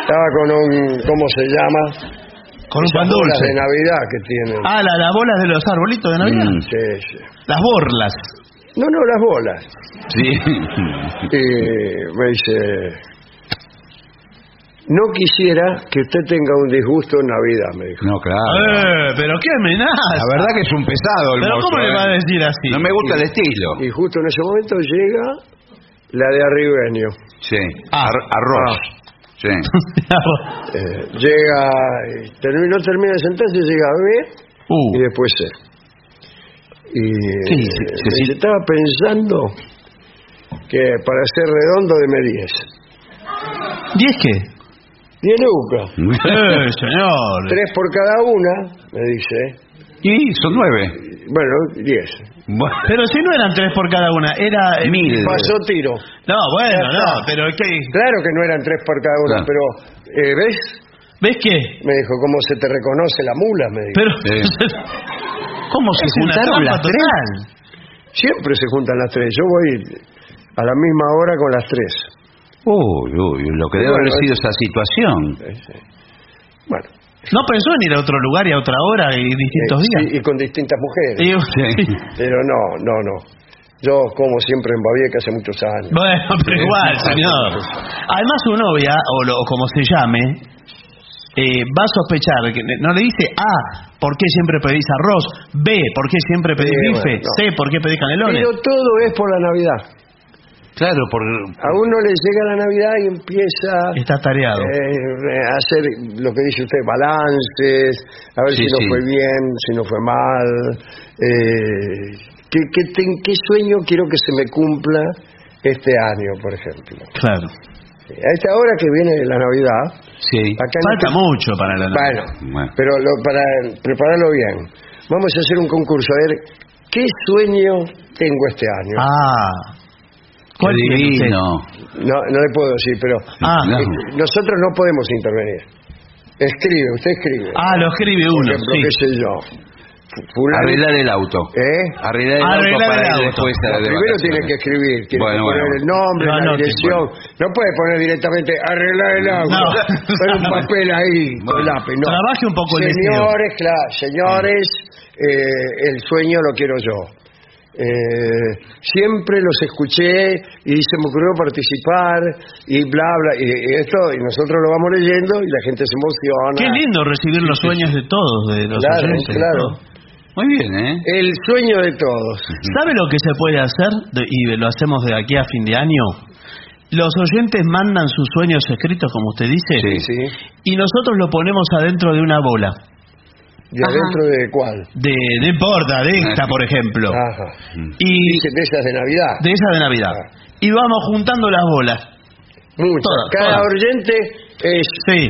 Estaba con un... ¿Cómo se llama? Con un pan bolas dulce. de Navidad que tienen. Ah, la- las bolas de los arbolitos de Navidad. Mm. Sí, sí. Las borlas. No, no, las bolas. Sí. Y me dice... No quisiera que usted tenga un disgusto en Navidad, me dijo. No, claro. Eh, pero qué amenaza. La verdad que es un pesado el Pero mozo, ¿cómo le ¿eh? va a decir así? No me gusta el estilo. Y justo en ese momento llega la de Arribeño. Sí. Ah. Ar- arroz. Sí. Eh, llega, y termi- no termina de sentarse, llega B Uh, y después C. Y eh, siente- estaba pensando que para ser redondo deme 10. ¿Diez qué? 10 lucas. Señor. Tres por cada una, me dice. y son nueve. Bueno, 10. Bueno. Pero si no eran tres por cada una, era... eh, Mil. Pasó tiro. No, bueno, no, pero ¿qué? Claro que no eran tres por cada una, Claro. pero eh, ¿ves? ¿Ves qué? Me dijo, ¿cómo se te reconoce la mula? Me dijo. Pero... Sí. ¿Cómo se Es juntaron las tres? total. Siempre se juntan las tres. Yo voy a la misma hora con las tres. Uy, uy, lo que debe Bueno, haber sido es- esa situación. Bueno. ¿No pensó en ir a otro lugar y a otra hora y distintos eh, días? sí, y con distintas mujeres. Y- Sí. Pero no, no, no. Yo como siempre en Babieca hace muchos años. Bueno, pero igual, señor. Además, su novia, o, lo- o como se llame, eh, va a sospechar, que no le dice A, ¿por qué siempre pedís arroz? B, ¿por qué siempre pedís Sí, bife? bueno, no. C, ¿por qué pedís canelones? Pero todo es por la Navidad. Claro, por... A uno le llega la Navidad y empieza Está tareado. eh, a hacer lo que dice usted, balances, a ver Sí, si no sí. fue bien, si no fue mal. Eh, ¿qué, qué sueño quiero que se me cumpla este año, por ejemplo? Claro. A esta hora que viene la Navidad, Sí. acá Falta mucho para la Bueno, Bueno. pero lo- para prepararlo bien, vamos a hacer un concurso, a ver qué sueño tengo este año. Ah. ¿Cuál divino. No, no le puedo decir, pero Ah, No. eh, nosotros no podemos intervenir. Escribe, usted escribe. Ah, lo escribe Por uno, ejemplo, sí. qué sé yo. Fu- fulano- Arreglar el auto. ¿Eh? Arreglar el auto Arreglar para el ir auto. después a No, de primero vacaciones. tiene que escribir, tiene Bueno, que poner bueno. el nombre, No, la no, dirección. No puede poner directamente arreglar el auto. No. Poner un papel ahí con lápiz. No. Trabaje un poco el Señores, claro, señores, eh, el sueño lo quiero yo. Eh, siempre los escuché y se me ocurrió participar y bla bla y, y esto y nosotros lo vamos leyendo y la gente se emociona Qué lindo recibir los sueños de todos, de los claro oyentes. claro Muy bien, ¿eh? el sueño de todos ¿Sabe lo que se puede hacer? De- y lo hacemos de aquí a fin de año. Los oyentes mandan sus sueños escritos, como usted dice, Sí. sí y nosotros lo ponemos adentro de una bola. de adentro de cuál De, no importa, de esta, por ejemplo. Ajá. Y Dice de esas de Navidad de esa de Navidad. Ah. Y vamos juntando las bolas. muchas todas, cada todas. oyente es Sí.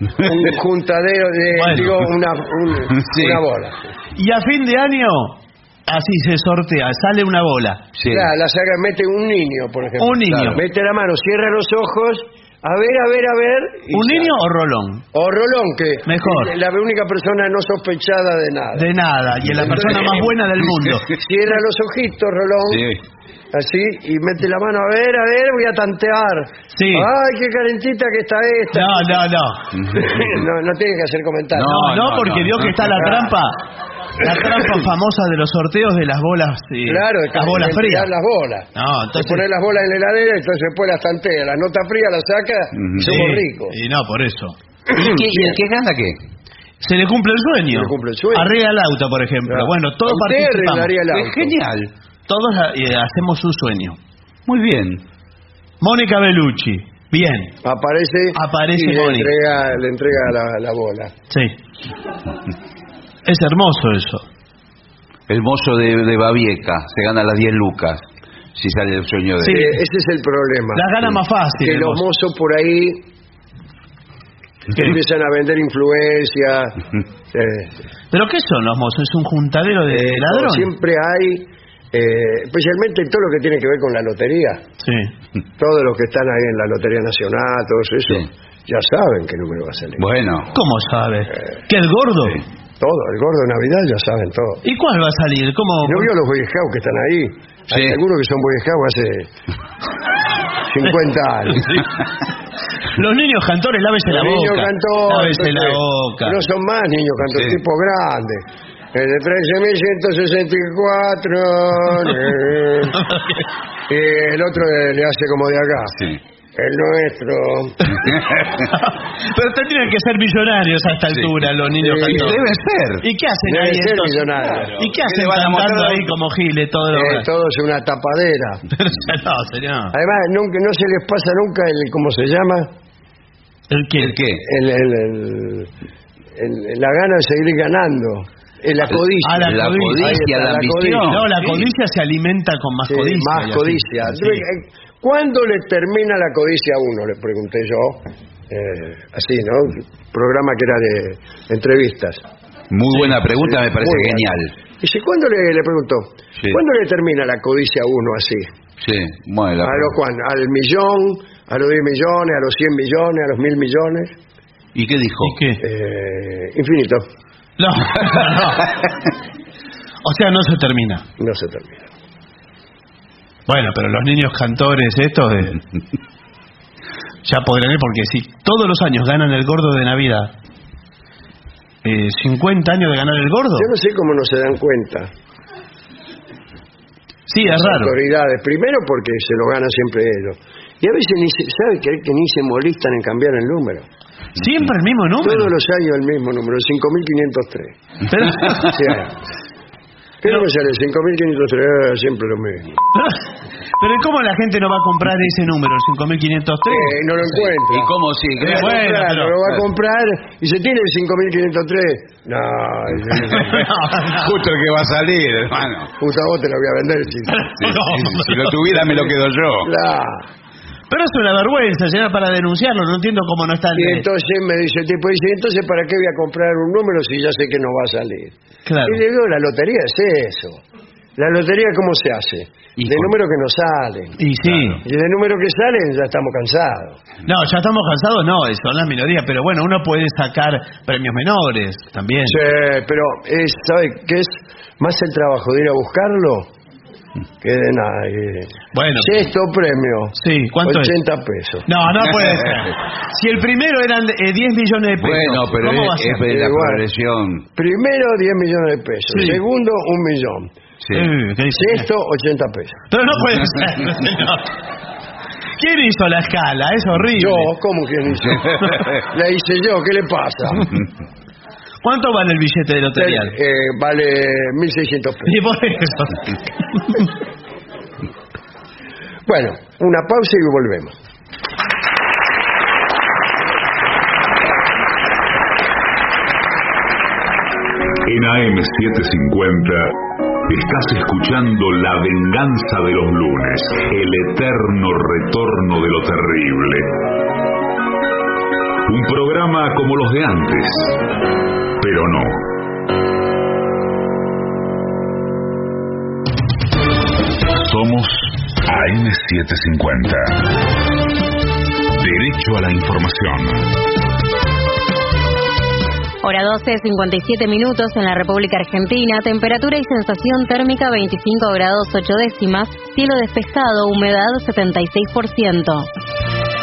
un juntadero de, Bueno. digo, una, un- Sí. una bola. Y a fin de año, así se sortea, sale una bola. Sí. Claro, la saca, mete un niño, por ejemplo. Un niño. Claro. Mete la mano, cierra los ojos, a ver, a ver, a ver. ¿Un niño o rolón? O Rolón, que Mejor. es la única persona no sospechada de nada. De nada, y es la persona más buena del mundo. Cierra los ojitos, Rolón. Sí. Así, y mete la mano, a ver, a ver, voy a tantear. Sí. Ay, qué calentita que está esta. No, no, no. no, no tiene que hacer comentarios. No, no, no, porque no, vio no. que está la trampa. La trampa famosa de los sorteos de las bolas. eh, Claro, las bolas de frías. las bolas. No, entonces. pones las bolas en la heladera, entonces después las tantea. La nota fría la saca y somos ricos. Y no, por eso. ¿Y, qué, y el que gana qué? Se le cumple el sueño. Se le cumple el sueño. Arregla el auto, por ejemplo. Claro. Bueno, todos participamos. Es auto. genial. Todos eh, hacemos un sueño. Muy bien. Mónica Bellucci. Bien. Aparece, Aparece y le Mónica. entrega, le entrega la, la bola. Sí. Es hermoso eso. El mozo de, de Babieca se gana las 10 lucas si sale el sueño de Sí. Eh, ese es el problema. La gana más fácil. que el los mozo. mozos por ahí ¿Qué? empiezan a vender influencia. eh, ¿Pero qué son los mozos? ¿Es un juntadero de eh, ladrones? Siempre hay, eh, especialmente todo lo que tiene que ver con la lotería. Sí. Todos los que están ahí en la Lotería Nacional, todos eso, Sí. ya saben qué número va a salir. Bueno, ¿Cómo sabe? ¿Que el gordo? Todo, el gordo de Navidad ya saben todo. ¿Y cuál va a salir? ¿Cómo? ¿No vio los Boy Scouts que están ahí? Sí. Seguro que son Boy Scouts hace 50 años. Los niños cantores, lávese la Los boca. niños cantores. Lávese la boca. No son más niños cantores, Sí. tipo grandes. El de 13.164. eh. y el otro le hace como de acá. sí. El nuestro. Pero tendrían que ser millonarios a esta Sí. altura, los niños Sí. cantores. Debe ser. ¿Y qué hacen Debe ahí ser entonces? millonario. ¿Y qué ¿Qué hacen le van a cantando mostrar? ahí como giles todo lo Eh, todo es una tapadera. No, señor. Además, nunca, no se les pasa nunca el, ¿cómo se llama? ¿El qué? ¿El qué? El, el, el- el- la gana de seguir ganando. Eh, la codicia. Ah, la La codicia. codicia, Ahí está, la la ambición. No, la Sí. codicia se alimenta con más Sí, codicia. más y así. codicia. Sí. Eh, ¿Cuándo le termina la codicia a uno? Le pregunté yo. Eh, así, ¿no? Programa que era de entrevistas. Muy buena pregunta, Sí, me parece genial. Dice, ¿cuándo le, le preguntó? Sí. ¿Cuándo le termina la codicia a uno así? Sí, bueno. ¿A los cuán? ¿Al millón? ¿A los 10 millones? ¿A los 100 millones? ¿A los mil millones? ¿Y qué dijo? ¿Y qué? Eh, infinito. No, no. O sea, no se termina. No se termina. Bueno, pero los niños cantores estos eh, ya podrán ir porque si todos los años ganan el gordo de Navidad, eh, 50 años de ganar el gordo, Yo no sé cómo no se dan cuenta. sí, es las raro. autoridades. Primero porque se lo ganan siempre ellos. Y a veces ni se, ¿sabe que, que ni se molestan en cambiar el número? Siempre el mismo número. Todos los años el mismo número, 5503. Pero, Sí, ¿Qué número sale? 5503, ah, siempre lo mismo. pero ¿y ¿cómo la gente no va a comprar ese número, el 5503? Eh, no lo encuentra. ¿Y cómo sí? Va a bueno, comprar, pero- lo va a comprar y se tiene el 5503. No, Justo el que va a salir, hermano. puta vos te lo voy a vender. Si, Sí, sí, si lo tuviera, me lo quedo yo. Claro. Pero es una vergüenza, señora, para denunciarlo. No entiendo cómo no está el... Y entonces me dice el tipo, dice, entonces ¿para qué voy a comprar un número si ya sé que no va a salir? Claro. Y le digo, la lotería es eso. La lotería, ¿cómo se hace? Y de con- números que no salen. Y sí. Y de números que salen ya estamos cansados. No, ya estamos cansados, no, son las minorías, pero bueno, uno puede sacar premios menores también. Sí, pero es, ¿sabe qué es? Más el trabajo de ir a buscarlo que de nada. eh. Bueno, Sexto premio. sí, ¿cuánto es? 80 pesos. No, no puede ser. Si el primero eran eh, 10 millones de pesos, Bueno, pero ¿cómo es, va a ser? es de la Igual. progresión. Primero 10 millones de pesos. Sí. Segundo, un millón. Sí. Eh. Sexto, 80 pesos. Pero no puede ser. ¿Quién hizo la escala? Es horrible. Yo, ¿cómo no hice? La hice yo, ¿qué le pasa? ¿Cuánto vale el billete de lotería? Eh, vale 1.600 pesos. Y por eso. Bueno, una pausa y volvemos. En AM750 estás escuchando La venganza de los lunes, el eterno retorno de lo terrible. Un programa como los de antes, pero no. Somos AM750. Derecho a la información. Hora 12, 57 minutos en la República Argentina. Temperatura y sensación térmica 25 grados 8 décimas. Cielo despejado, humedad 76%.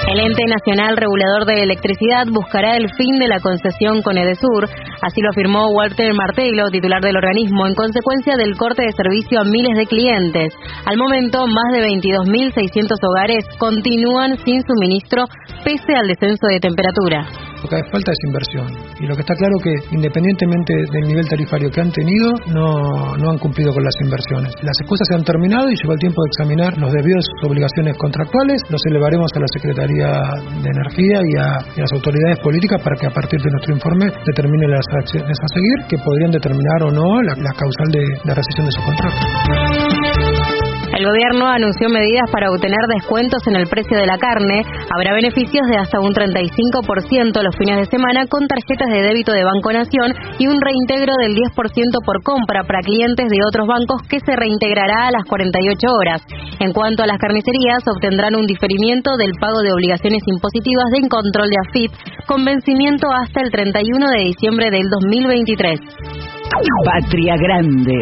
El ente nacional regulador de electricidad buscará el fin de la concesión con Edesur, así lo afirmó Walter Martelo, titular del organismo, en consecuencia del corte de servicio a miles de clientes. Al momento, más de 22.600 hogares continúan sin suministro pese al descenso de temperatura. Lo que hace falta es inversión. Y lo que está claro que independientemente del nivel tarifario que han tenido, no, no han cumplido con las inversiones. Las excusas se han terminado y llegó el tiempo de examinar los debidos obligaciones contractuales. Los elevaremos a la Secretaría de Energía y a, las autoridades políticas para que a partir de nuestro informe determinen las acciones a seguir que podrían determinar o no la, la causal de, de rescisión de su contrato. El gobierno anunció medidas para obtener descuentos en el precio de la carne. Habrá beneficios de hasta un 35% los fines de semana con tarjetas de débito de Banco Nación y un reintegro del 10% por compra para clientes de otros bancos que se reintegrará a las 48 horas. En cuanto a las carnicerías, obtendrán un diferimiento del pago de obligaciones impositivas de control de AFIP con vencimiento hasta el 31 de diciembre del 2023. Patria Grande.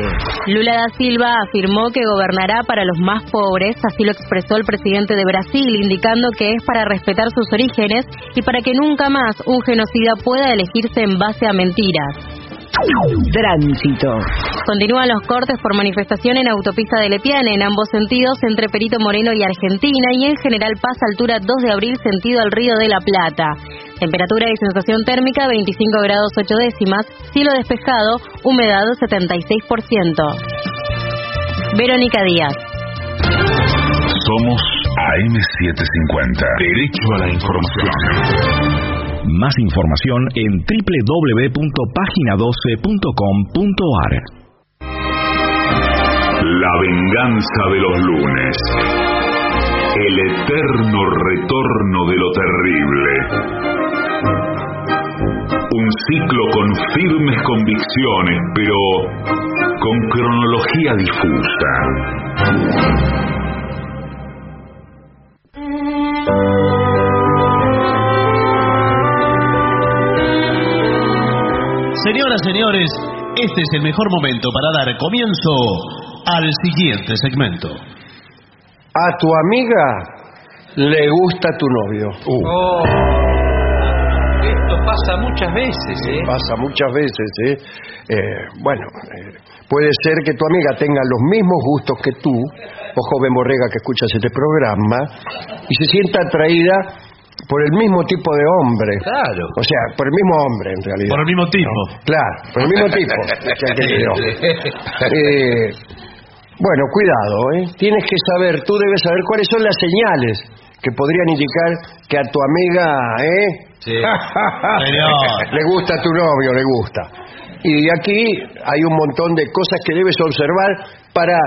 Lula da Silva afirmó que gobernará para los más pobres, así lo expresó el presidente de Brasil, indicando que es para respetar sus orígenes y para que nunca más un genocida pueda elegirse en base a mentiras. Tránsito. Continúan los cortes por manifestación en autopista de Lepiane en ambos sentidos entre Perito Moreno y Argentina y en General Paz altura 2 de abril sentido al Río de la Plata. Temperatura y sensación térmica 25 grados 8 décimas, cielo despejado, humedad 76%. Verónica Díaz. Somos AM750. Derecho a la información. Más información en www.pagina12.com.ar. La venganza de los lunes. El eterno retorno de lo terrible. Un ciclo con firmes convicciones, pero con cronología difusa. Señoras, señores, este es el mejor momento para dar comienzo al siguiente segmento. A tu amiga le gusta tu novio. Oh. Esto pasa muchas veces, ¿eh? Pasa muchas veces, ¿eh? Eh, bueno, eh, puede ser que tu amiga tenga los mismos gustos que tú, o joven borrega que escuchas este programa, y se sienta atraída por el mismo tipo de hombre. Claro. O sea, por el mismo hombre, en realidad. Por el mismo tipo. Claro, por el mismo tipo. que aquel yo. Eh, bueno, cuidado, ¿eh? Tienes que saber, tú debes saber cuáles son las señales que podrían indicar que a tu amiga, ¿eh? Sí. le gusta a tu novio, le gusta. Y aquí hay un montón de cosas que debes observar para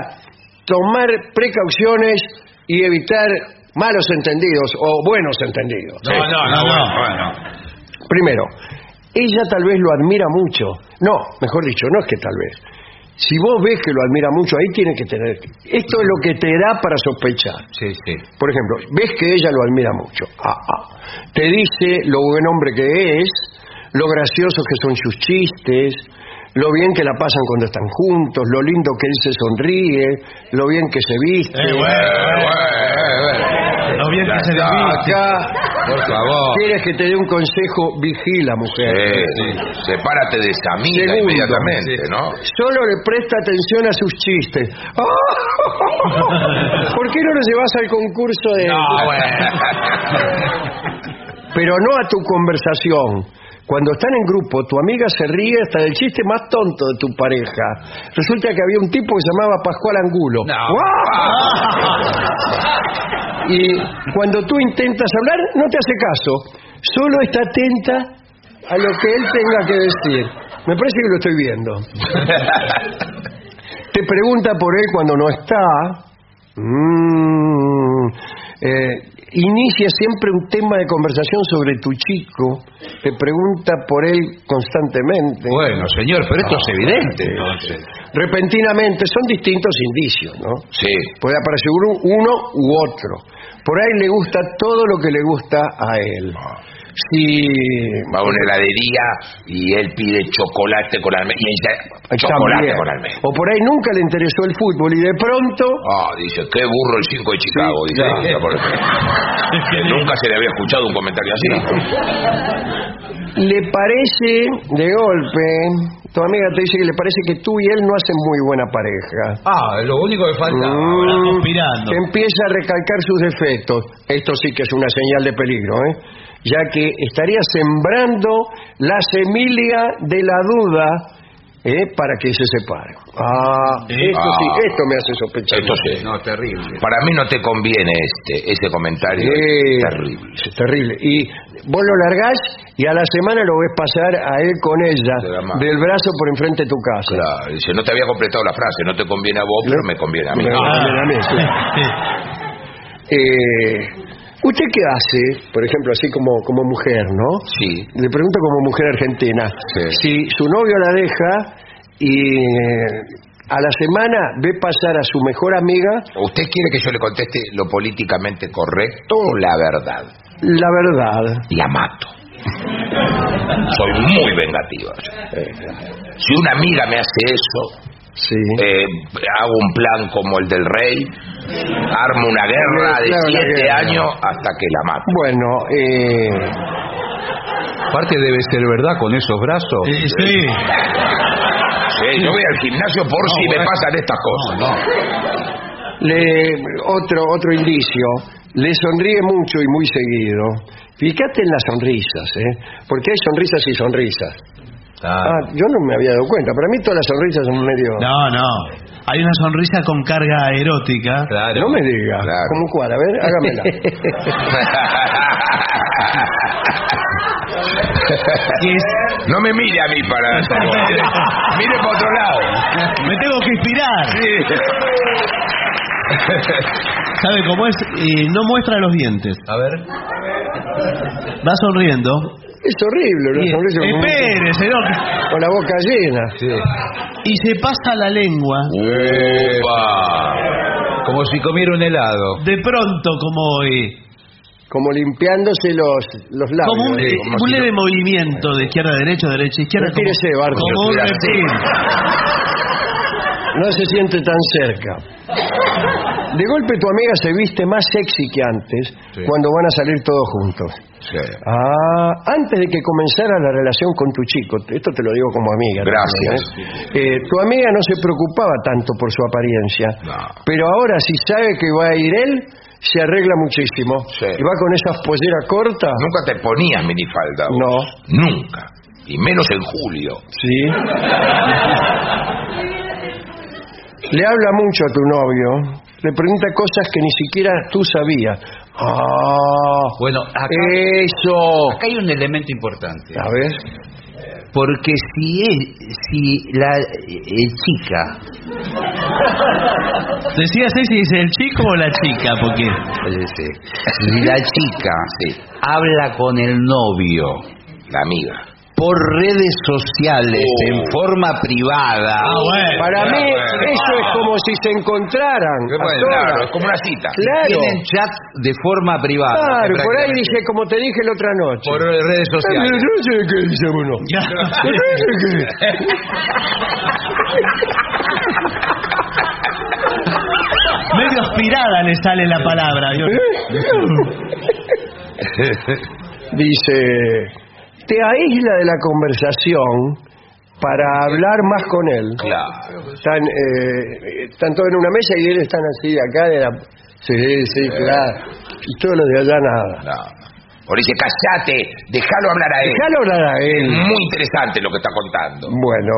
tomar precauciones y evitar malos entendidos o buenos entendidos. No, no, no, bueno, bueno. Primero, ella tal vez lo admira mucho. No, mejor dicho, no es que tal vez. Si vos ves que lo admira mucho, ahí tiene que tener... Esto es lo que te da para sospechar. Sí, sí. Por ejemplo, ves que ella lo admira mucho. Ah, ah. Te dice lo buen hombre que es, lo graciosos que son sus chistes, lo bien que la pasan cuando están juntos, lo lindo que él se sonríe, lo bien que se viste. Eh, Lo bien que se acá, Por favor. ¿Quieres que te dé un consejo? Vigila, mujer. Sí, sí. Sepárate de esa amiga Segundo, inmediatamente, ¿no? Solo le presta atención a sus chistes. ¿Por qué no lo llevas al concurso de.? No, Pero no a tu conversación. Cuando están en grupo, tu amiga se ríe hasta del chiste más tonto de tu pareja. Resulta que había un tipo que se llamaba Pascual Angulo. ¡Guau! Y cuando tú intentas hablar, no te hace caso. Solo está atenta a lo que él tenga que decir. Me parece que lo estoy viendo. Te pregunta por él cuando no está. Mm, eh, inicia siempre un tema de conversación sobre tu chico, te pregunta por él constantemente. Bueno, señor, pero esto es evidente, entonces. Repentinamente, son distintos indicios, ¿no? Sí. Puede aparecer uno- uno u otro. Por ahí le gusta todo lo que le gusta a él. Si Va a una heladería y él pide chocolate con. Y ella, chocolate también. con almendra. O por ahí nunca le interesó el fútbol y de pronto Ah, dice, qué burro el 5 de Chicago. Sí, dice que nunca se le había escuchado un comentario así. le parece de golpe, tu amiga te dice que le parece que tú y él no hacen muy buena pareja. Ah, lo único que falta. Mm, conspirando. empieza a recalcar sus defectos. Esto sí que es una señal de peligro, ¿eh? Ya que estaría sembrando la semilla de la duda ¿eh? para que se separen. Ah, esto sí, Ah. esto me hace sospechar. Esto sí. No, terrible. Para mí no te conviene este, ese comentario. Terrible. es terrible. Y vos lo largás y a la semana lo ves pasar a él con ella, De del brazo por enfrente de tu casa. Claro, dice, no te había completado la frase, no te conviene a vos, pero me conviene a mí. Me conviene a mí, claro. Eh, ¿Usted qué hace, por ejemplo, así como, como mujer, no? Sí. Le pregunto como mujer argentina, Sí. si su novio la deja y eh, a la semana ve pasar a su mejor amiga, ¿Usted quiere que yo le conteste lo políticamente correcto o la verdad? la verdad. La mato. Soy muy vengativa. Si una amiga me hace eso, Sí. eh, hago un plan como el del rey, armo una guerra de Claro, siete guerra. años hasta que la mato. Bueno, eh, Aparte debe ser verdad con esos brazos. Eh, sí. Sí, yo voy al gimnasio por No, si me pasan estas cosas. le, otro, otro indicio, le sonríe mucho y muy seguido. Fíjate en las sonrisas, ¿eh? porque hay sonrisas y sonrisas. Ah, yo no me había dado cuenta. Para mí todas las sonrisas son medio... No, no. Hay una sonrisa con carga erótica. Claro. No me diga. Claro. ¿Cómo cuál? A ver, hágamela. que es- No me mire a mí para. Mire, mire para otro lado. Me tengo que inspirar. ¿Sabe cómo es? Eh, no muestra los dientes. A ver. Va sonriendo. Es horrible, una sonrisa con- Espere, señor. con la boca llena. Y se pasa la lengua. Upa. Como si comiera un helado. De pronto, como hoy. Como limpiándose los, los labios. Como un, ¿eh? eh, un leve movimiento de izquierda a derecha, derecha a izquierda. Retírese, como, Barton. como un reptil. No se siente tan cerca. De golpe tu amiga se viste más sexy que antes Sí. cuando van a salir todos juntos. Sí. Ah, antes de que comenzara la relación con tu chico, esto te lo digo como amiga. Gracias. también, ¿eh? Eh, tu amiga no se preocupaba tanto por su apariencia, No. pero ahora si sabe que va a ir él, se arregla muchísimo. Sí. Y va con esas polleras cortas. Nunca te ponías minifalda. vos. No. Nunca. Y menos en julio. Sí. Le habla mucho a tu novio, le pregunta cosas que ni siquiera tú sabías. Ah, Bueno, acá, eso. acá hay un elemento importante. A ver. Porque si es, si la eh, chica, Decía Ceci, dice el chico o la chica, porque si la chica habla con el novio La amiga. Por redes sociales Oh. en forma privada, Ah, bueno. Para mí bueno. eso es como si se encontraran. claro, es como una cita. Claro. tienen chat de forma privada. Claro, por ahí dice, como te dije la otra noche. por redes pero sociales. no sé qué dice uno. Ya. Yo no sé qué. medio aspirada le sale la palabra. Dice, te aísla de la conversación para hablar más con él. Claro. Están, eh, están todos en una mesa y él están así acá de la... Sí, sí, claro. Y todos los de allá nada. No. Le dice, callate, déjalo hablar a él. Déjalo hablar a él. Muy interesante lo que está contando. Bueno,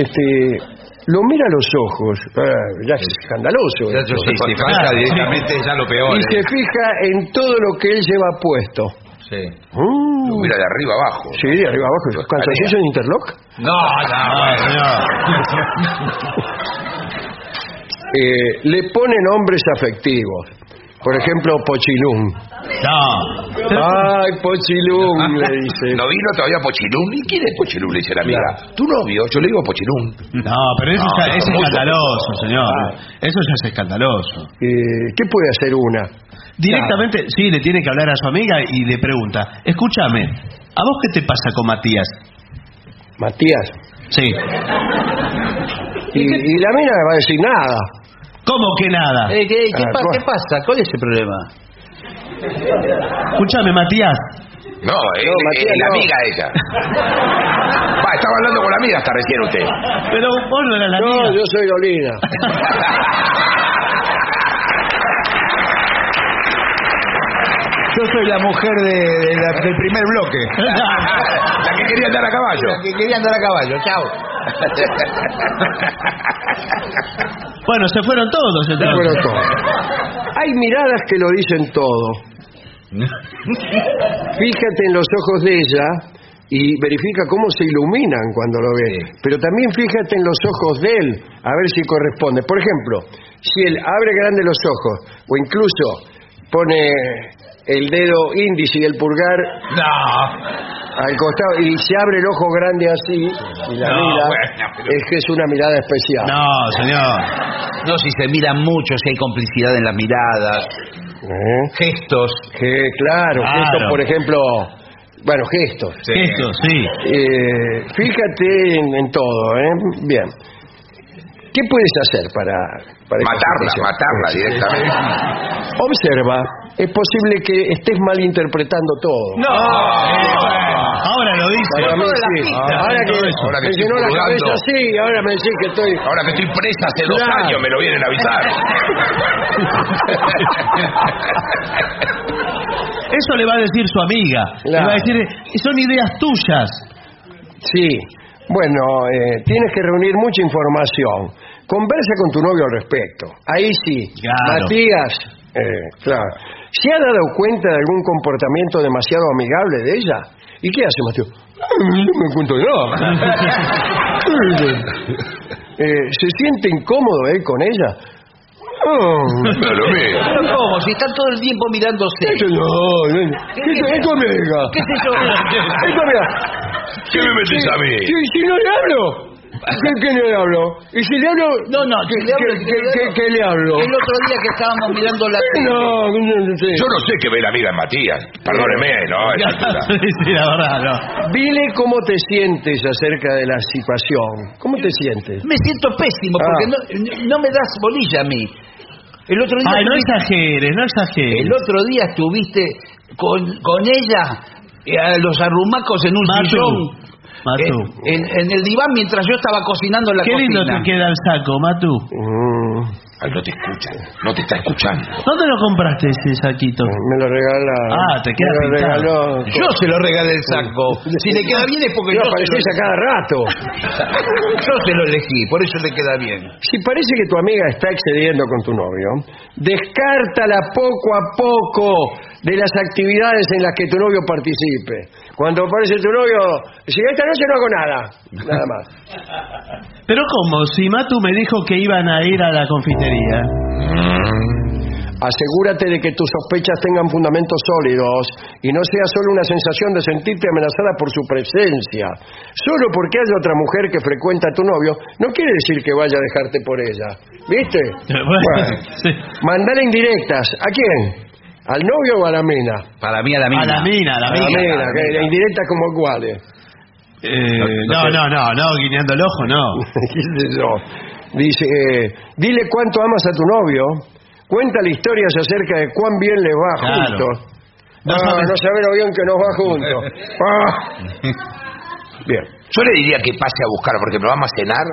este, lo mira a los ojos. Ah, ya es escandaloso. Ya, sí, si pasa directamente ya lo peor. Y ¿eh? se fija en todo lo que él lleva puesto. Sí. Lo mira de arriba abajo. Sí, de arriba abajo. ¿Calzoncillos de interlock? No, no, bueno. Eh, le pone nombres afectivos. Por ejemplo, Pochilún. No. Ay, Pochilún, le dice. ¿No vino todavía Pochilún? ¿Y quién es Pochilún? Le dice la amiga. Tu novio, yo le digo Pochilún. No, pero eso No, es escandaloso, señor. Ah. Eso ya es escandaloso. Eh, ¿Qué puede hacer una? Directamente, sí, le tiene que hablar a su amiga y le pregunta, escúchame, ¿a vos qué te pasa con Matías? Matías. Sí. Y, y la mina no va a decir nada. ¿Cómo que nada? Eh, ¿qué, qué Ah, pa- ¿cuál? qué pasa? ¿Cuál es el problema? Escúchame, Matías. No, es, No, es Matías, la no. amiga ella. Va, estaba hablando con la amiga hasta recién usted. Pero vos no eras la No, amiga. yo soy Dolina. Yo soy la mujer de- de la- del primer bloque. la que quería andar a caballo. La que quería andar a caballo. Chao. Bueno, se fueron todos entonces. Bueno, todo. Hay miradas que lo dicen todo. Fíjate en los ojos de ella y verifica cómo se iluminan cuando lo ve. Pero también fíjate en los ojos de él, a ver si corresponde. Por ejemplo, si él abre grande los ojos o incluso pone el dedo índice y el pulgar al costado y se abre el ojo grande así y la No, mira, bueno, pero- es que es una mirada especial. No, señor. No, si se miran mucho, si hay complicidad en las miradas, ¿Eh? gestos. Que, claro, Claro. gestos, por ejemplo, bueno, gestos. Esto, sí. Eh, fíjate en, en todo, ¿eh? Bien. ¿Qué puedes hacer para... para esta Matarla, situación? matarla directamente. Observa, es posible que estés malinterpretando todo. No. Ahora lo dice. Para mí sí. Ahora que, Ahora que me llenó la cabeza así, ahora me decís que estoy... Ahora que estoy presa hace dos Claro. años, me lo vienen a avisar. Eso le va a decir su amiga. Le Claro. va a decir, son ideas tuyas. Sí. Bueno, eh, tienes que reunir mucha información. Conversa con tu novio al respecto. Ahí sí. Claro. Matías, eh, claro. ¿Se ha dado cuenta de algún comportamiento demasiado amigable de ella? ¿Y qué hace Mateo? No me cuento nada. Eh, ¿Se siente incómodo él con ella? No. No lo veo. Pero ¿cómo? Si están todo el tiempo mirándose. No, no, no. ¿Qué es es tu amiga? ¿Qué es eso? Es tu amiga. ¿Qué me metes a mí? Si, si no le hablo. ¿Qué, qué le hablo? ¿Y si le hablo? No, no, ¿Qué, si le hablo, qué- si qué- le hablo- qué- qué le hablo? El otro día que estábamos mirando la tele. No, no, no sé. Yo no sé qué ve la amiga en Matías. Perdóneme, ¿no? Sí, sí, la verdad, no. Dile cómo te sientes acerca de la situación. ¿Cómo te sientes? Me siento pésimo porque Ah. no, no me das bolilla a mí. El otro día Ay, no exageres, no exageres. el otro día estuviste con, con ella eh, a los arrumacos en un Matu, sillón. Matu. En, en- en el diván mientras yo estaba cocinando en la Qué lindo cocina. te queda el saco, Matu. Mm, Ay, no te escucha. No te está escuchando. ¿Dónde lo compraste ese saquito? me lo regala. Ah, te queda me lo regaló. Yo se lo regalé el saco. Si le queda bien es porque Yo yo, aparecés a cada rato. yo se lo elegí, por eso le queda bien. Si parece que tu amiga está excediendo con tu novio, descártala poco a poco de las actividades en las que tu novio participe. Cuando aparece tu novio, si esta noche no hago nada, nada más. Pero ¿cómo? Si Matu me dijo que iban a ir a la confitería. Asegúrate de que tus sospechas tengan fundamentos sólidos y no sea solo una sensación de sentirte amenazada por su presencia. Solo porque haya otra mujer que frecuenta a tu novio, no quiere decir que vaya a dejarte por ella. ¿Viste? Bueno, sí. mandale indirectas. ¿A quién? ¿Al novio o a la mina? Para mí a la A la mina, a la A la mina. mina, que la indirecta como iguales. Eh, no, no, no, no, guiñando el ojo, no. ¿Qué sé yo? Dice, eh, dile cuánto amas a tu novio, cuéntale historias acerca de cuán bien le va Claro. juntos. No ah, sabes- no sabe lo bien que nos va juntos. Ah. Bien. Yo le diría que pase a buscar, porque me vamos a cenar.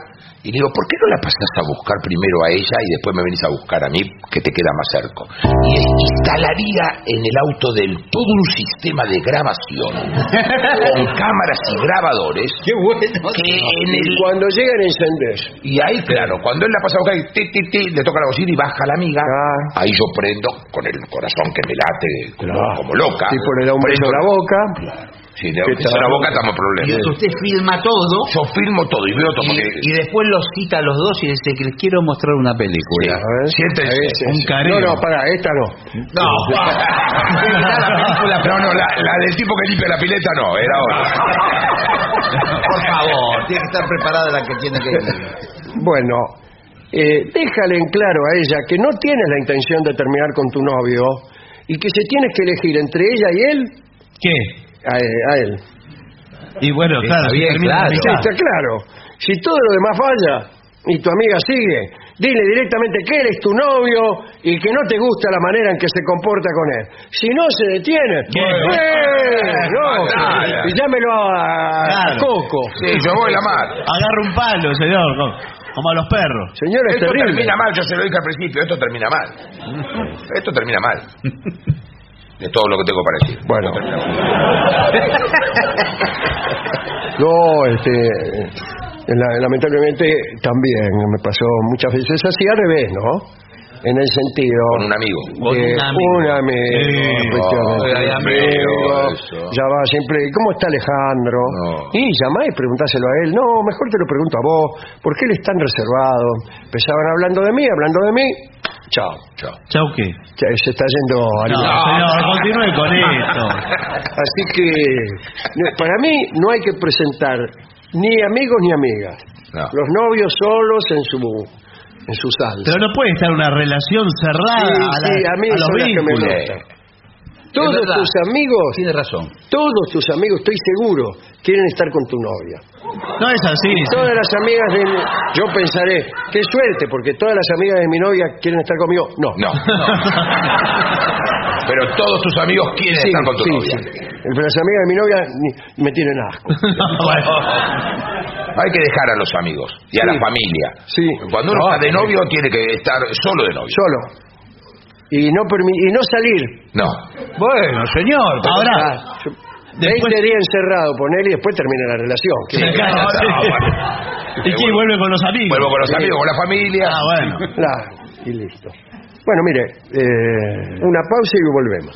Y digo, ¿por qué no la pasas a buscar primero a ella y después me venís a buscar a mí, que te queda más cerca? Y instalaría en el auto del todo un sistema de grabación con cámaras y grabadores. Qué bueno. Que en Y el, cuando lleguen encendés. y ahí, claro, cuando él la pasa a buscar, y ti, ti, ti, le toca la bocina y baja la amiga. Ah. Ahí yo prendo con el corazón que me late como, Claro. como loca. Un beso Prendo- en la boca. Si de ¿Qué de tal? la boca estamos problemas. Y usted filma todo Yo filmo todo y veo todo. y, porque- y después los cita a los dos y dice que les quiero mostrar una película. A ver. Siéntese. Ese, Un careo. No, no, para, esta no. No, no, no, la, la del tipo que limpia la pileta no, era otra. Por favor, tiene que estar preparada la que tiene que ir. Bueno, eh, déjale en claro a ella que no tienes la intención de terminar con tu novio y que se tienes que elegir entre ella y él, ¿Qué? A, a él. Y bueno, Está claro, bien, claro. Sí, está claro. Si todo lo demás falla y tu amiga sigue, dile directamente que él es tu novio y que no te gusta la manera en que se comporta con él. Si no se detiene, ¡eh! no, Claro. y llámelo a, a Claro. Coco. Sí, yo voy la mar. Agarra un palo, señor, como, como a los perros. Señora, es Esto terrible. termina mal, yo se lo dije al principio, esto termina mal. Esto termina mal. De todo lo que tengo para decir. Bueno. No, este, la- lamentablemente también me pasó muchas veces así al revés, ¿no? En el sentido Con un amigo. Con un amigo. un amigo, Sí. Ay, amigo, eso. ya va siempre, ¿cómo está Alejandro? No. Y llamá y preguntáselo a él. No, mejor te lo pregunto a vos, porque él es tan reservado. Empezaban hablando de mí, hablando de mí. Chao. Chao. ¿Chau qué? Se está yendo a No, señor, continúe con esto. Así que no, para mí no hay que presentar ni amigos ni amigas. No. Los novios solos en su en su salsa. Pero no puede estar una relación cerrada Sí, a, la- sí, a mí a los son las que me vínculos. gustan. Todos verdad. tus amigos, Tiene razón. todos tus amigos, estoy seguro, quieren estar con tu novia. No es así. Todas las amigas de mi, yo pensaré, qué suerte, porque todas las amigas de mi novia quieren estar conmigo. No. No. Pero todos tus amigos quieren Sí, estar con tu sí, novia. sí. Pero las amigas de mi novia ni- me tienen asco. Bueno, Hay que dejar a los amigos y a Sí. la familia. Sí. Cuando uno No, está de novio tiene que estar solo de novio. Solo. Y no permi- y no salir. No. Bueno, señor. Ahora, Ah, yo- después- 20 días encerrado, poner y después termina la relación. Sí, claro, no, bueno. ¿Y? ¿Vuelve con los amigos? Vuelvo con los Sí. amigos, con la familia. Ah, bueno. Claro, y listo. Bueno, mire, eh, una pausa y volvemos.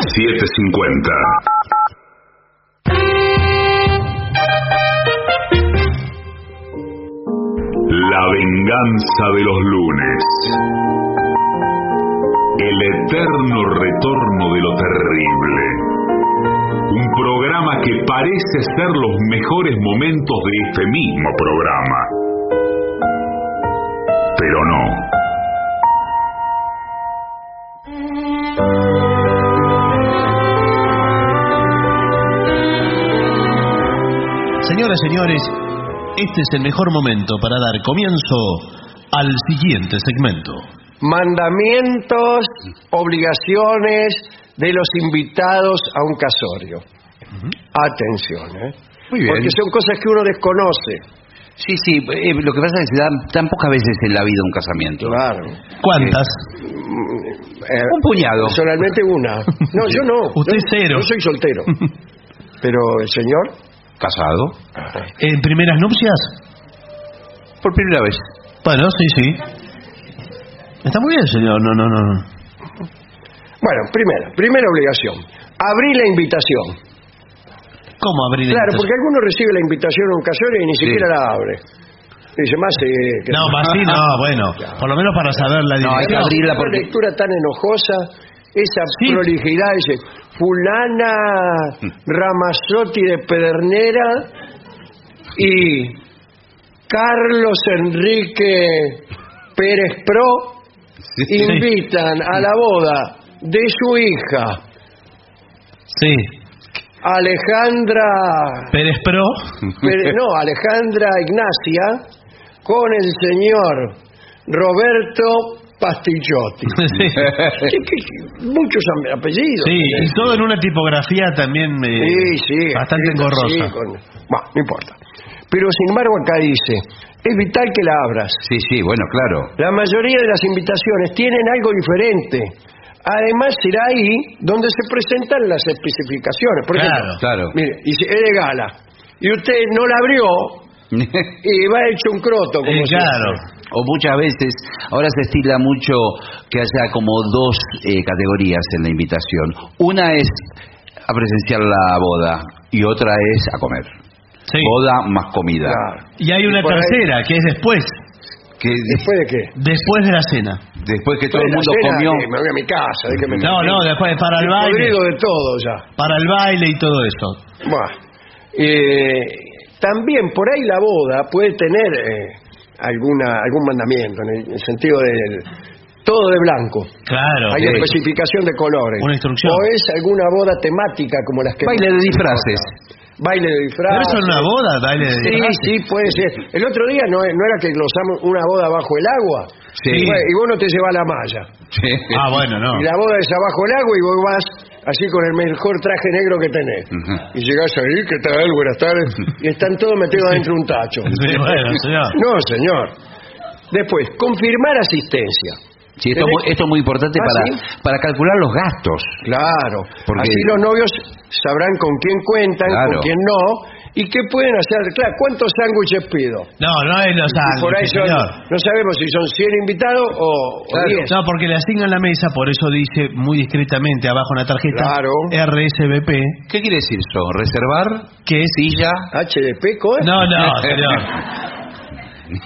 750. La venganza de los lunes. El eterno retorno de lo terrible. Un programa que parece ser los mejores momentos de este mismo programa. Pero no. Señoras, señores, este es el mejor momento para dar comienzo al siguiente segmento. Mandamientos, obligaciones de los invitados a un casorio. Atención, ¿eh? Muy bien. Porque son cosas que uno desconoce. Sí, sí, eh, lo que pasa es que se dan tan pocas veces en la vida un casamiento. Claro. ¿Cuántas? Eh, Un puñado. Solamente una. No, yo no. Usted Yo- cero. Yo soy soltero. Pero el señor, Casado. ¿En primeras nupcias? Por primera vez. Bueno, sí, sí. Está muy bien, señor. No, no, no. no. bueno, primera, primera obligación. Abrir la invitación. ¿Cómo abrir la Claro, invitación? porque alguno recibe la invitación a un casorio y ni siquiera la abre. Dice, más sí, que- No, más sí, no, bueno. Por lo menos para saber la No, hay que dirección. abrirla Una porque... lectura tan enojosa, esa Sí. prolijidad, dice, fulana Ramazotti de Pedernera y Carlos Enrique Pérez Pro invitan a la boda de su hija Sí. Alejandra... Pérez Pro. No, Alejandra Ignacia con el señor Roberto Pastillotti. Sí. Sí, que- muchos apellidos. Sí, y todo en una tipografía también eh, Sí, bastante engorrosa. con- Bueno, no importa. Pero sin embargo acá dice, es vital que la abras. Sí, sí, bueno, claro. La mayoría de las invitaciones tienen algo diferente. Además será ahí donde se presentan las especificaciones. Por Claro, ejemplo, claro. mire, dice, es de gala. Y usted no la abrió y va hecho un croto. Como Eh, claro. O muchas veces, ahora se estila mucho que haya como dos eh, categorías en la invitación. Una es a presenciar la boda y otra es a comer. Boda más comida. Y hay una Y por ahí- tercera, que es después. Que ¿Después de qué? Después de la cena. Después que todo el Después mundo de cena, comió. eh, Me voy a mi casa. déjeme- No, no, después para el Estoy baile. de todo ya. Para el baile y todo eso. Bueno, eh, también por ahí la boda puede tener eh, alguna algún mandamiento en el, en el sentido de todo de blanco. Claro. Hay sí. especificación de colores. Una instrucción. O es alguna boda temática como las que Baile de disfraces. Baile de disfraces. Pero eso en una boda, baile de Sí, disfraces. sí, puede ser. El otro día no, no era que glosamos una boda bajo el agua. Sí. Y vos no te llevas la malla. Ah, bueno, no. Y la boda es abajo el agua y vos vas así con el mejor traje negro que tenés. Y llegás ahí, ¿qué tal? Buenas tardes. Y están todos metidos adentro de un tacho. Sí, bueno, señor. No, señor. Después, confirmar asistencia. Sí, esto, es muy- esto es muy importante ¿Ah, para, sí? para calcular los gastos. Claro. Porque- Así los novios sabrán con quién cuentan, Claro. con quién no, y qué pueden hacer. Claro, ¿cuántos sándwiches pido? No, no es los Y por ahí sándwiches, son- señor. no sabemos si son 100 invitados o, o Claro. 10. No, porque le asignan la mesa, por eso dice muy discretamente abajo en la tarjeta Claro. RSVP. ¿Qué quiere decir eso? ¿Reservar? ¿Qué es? ¿Silla? HDP, ¿cómo es? No, no, señor.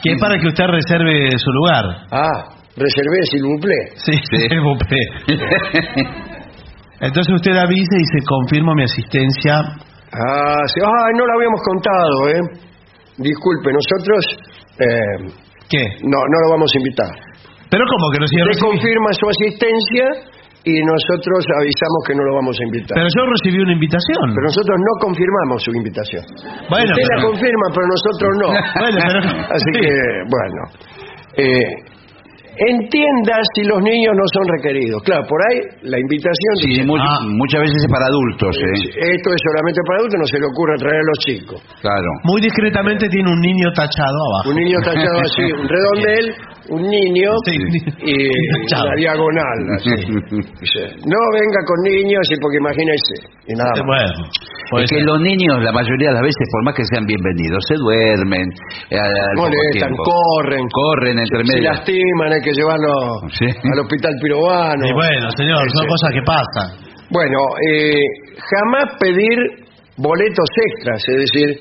que es para que usted reserve su lugar. Ah, reservé, s'il vous plaît. Sí, RSVP. Entonces usted avisa y se confirma mi asistencia. Ah, sí. Ah, no lo habíamos contado, ¿eh? Disculpe, nosotros eh, ¿Qué? no, no lo vamos a invitar. Pero como que no se Usted confirma su asistencia y nosotros avisamos que no lo vamos a invitar. Pero yo recibí una invitación. Pero nosotros no confirmamos su invitación. Bueno, Usted la pero- confirma, pero nosotros no. Bueno, pero- Así sí. que, bueno. Eh, entienda si los niños no son requeridos. Claro, por ahí la invitación Sí, dice, mu- Ah. muchas veces es para adultos. ¿eh? esto es solamente para adultos, no se le ocurre traer a los chicos. Claro. Muy discretamente tiene un niño tachado abajo. Un niño tachado así, un redondel, un niño Sí, y la diagonal. Así. Dice, no venga con niños, y porque imagínese. Y nada más. Bueno, puede Es que ser. los niños, la mayoría de las veces, por más que sean bienvenidos, se duermen. eh, Molestan, corren, Corren entre se medio. lastiman, hay que llevarlo Sí. al hospital pirobano. Y bueno, señor, son cosas que pasan. Bueno, eh, jamás pedir boletos extras, es decir,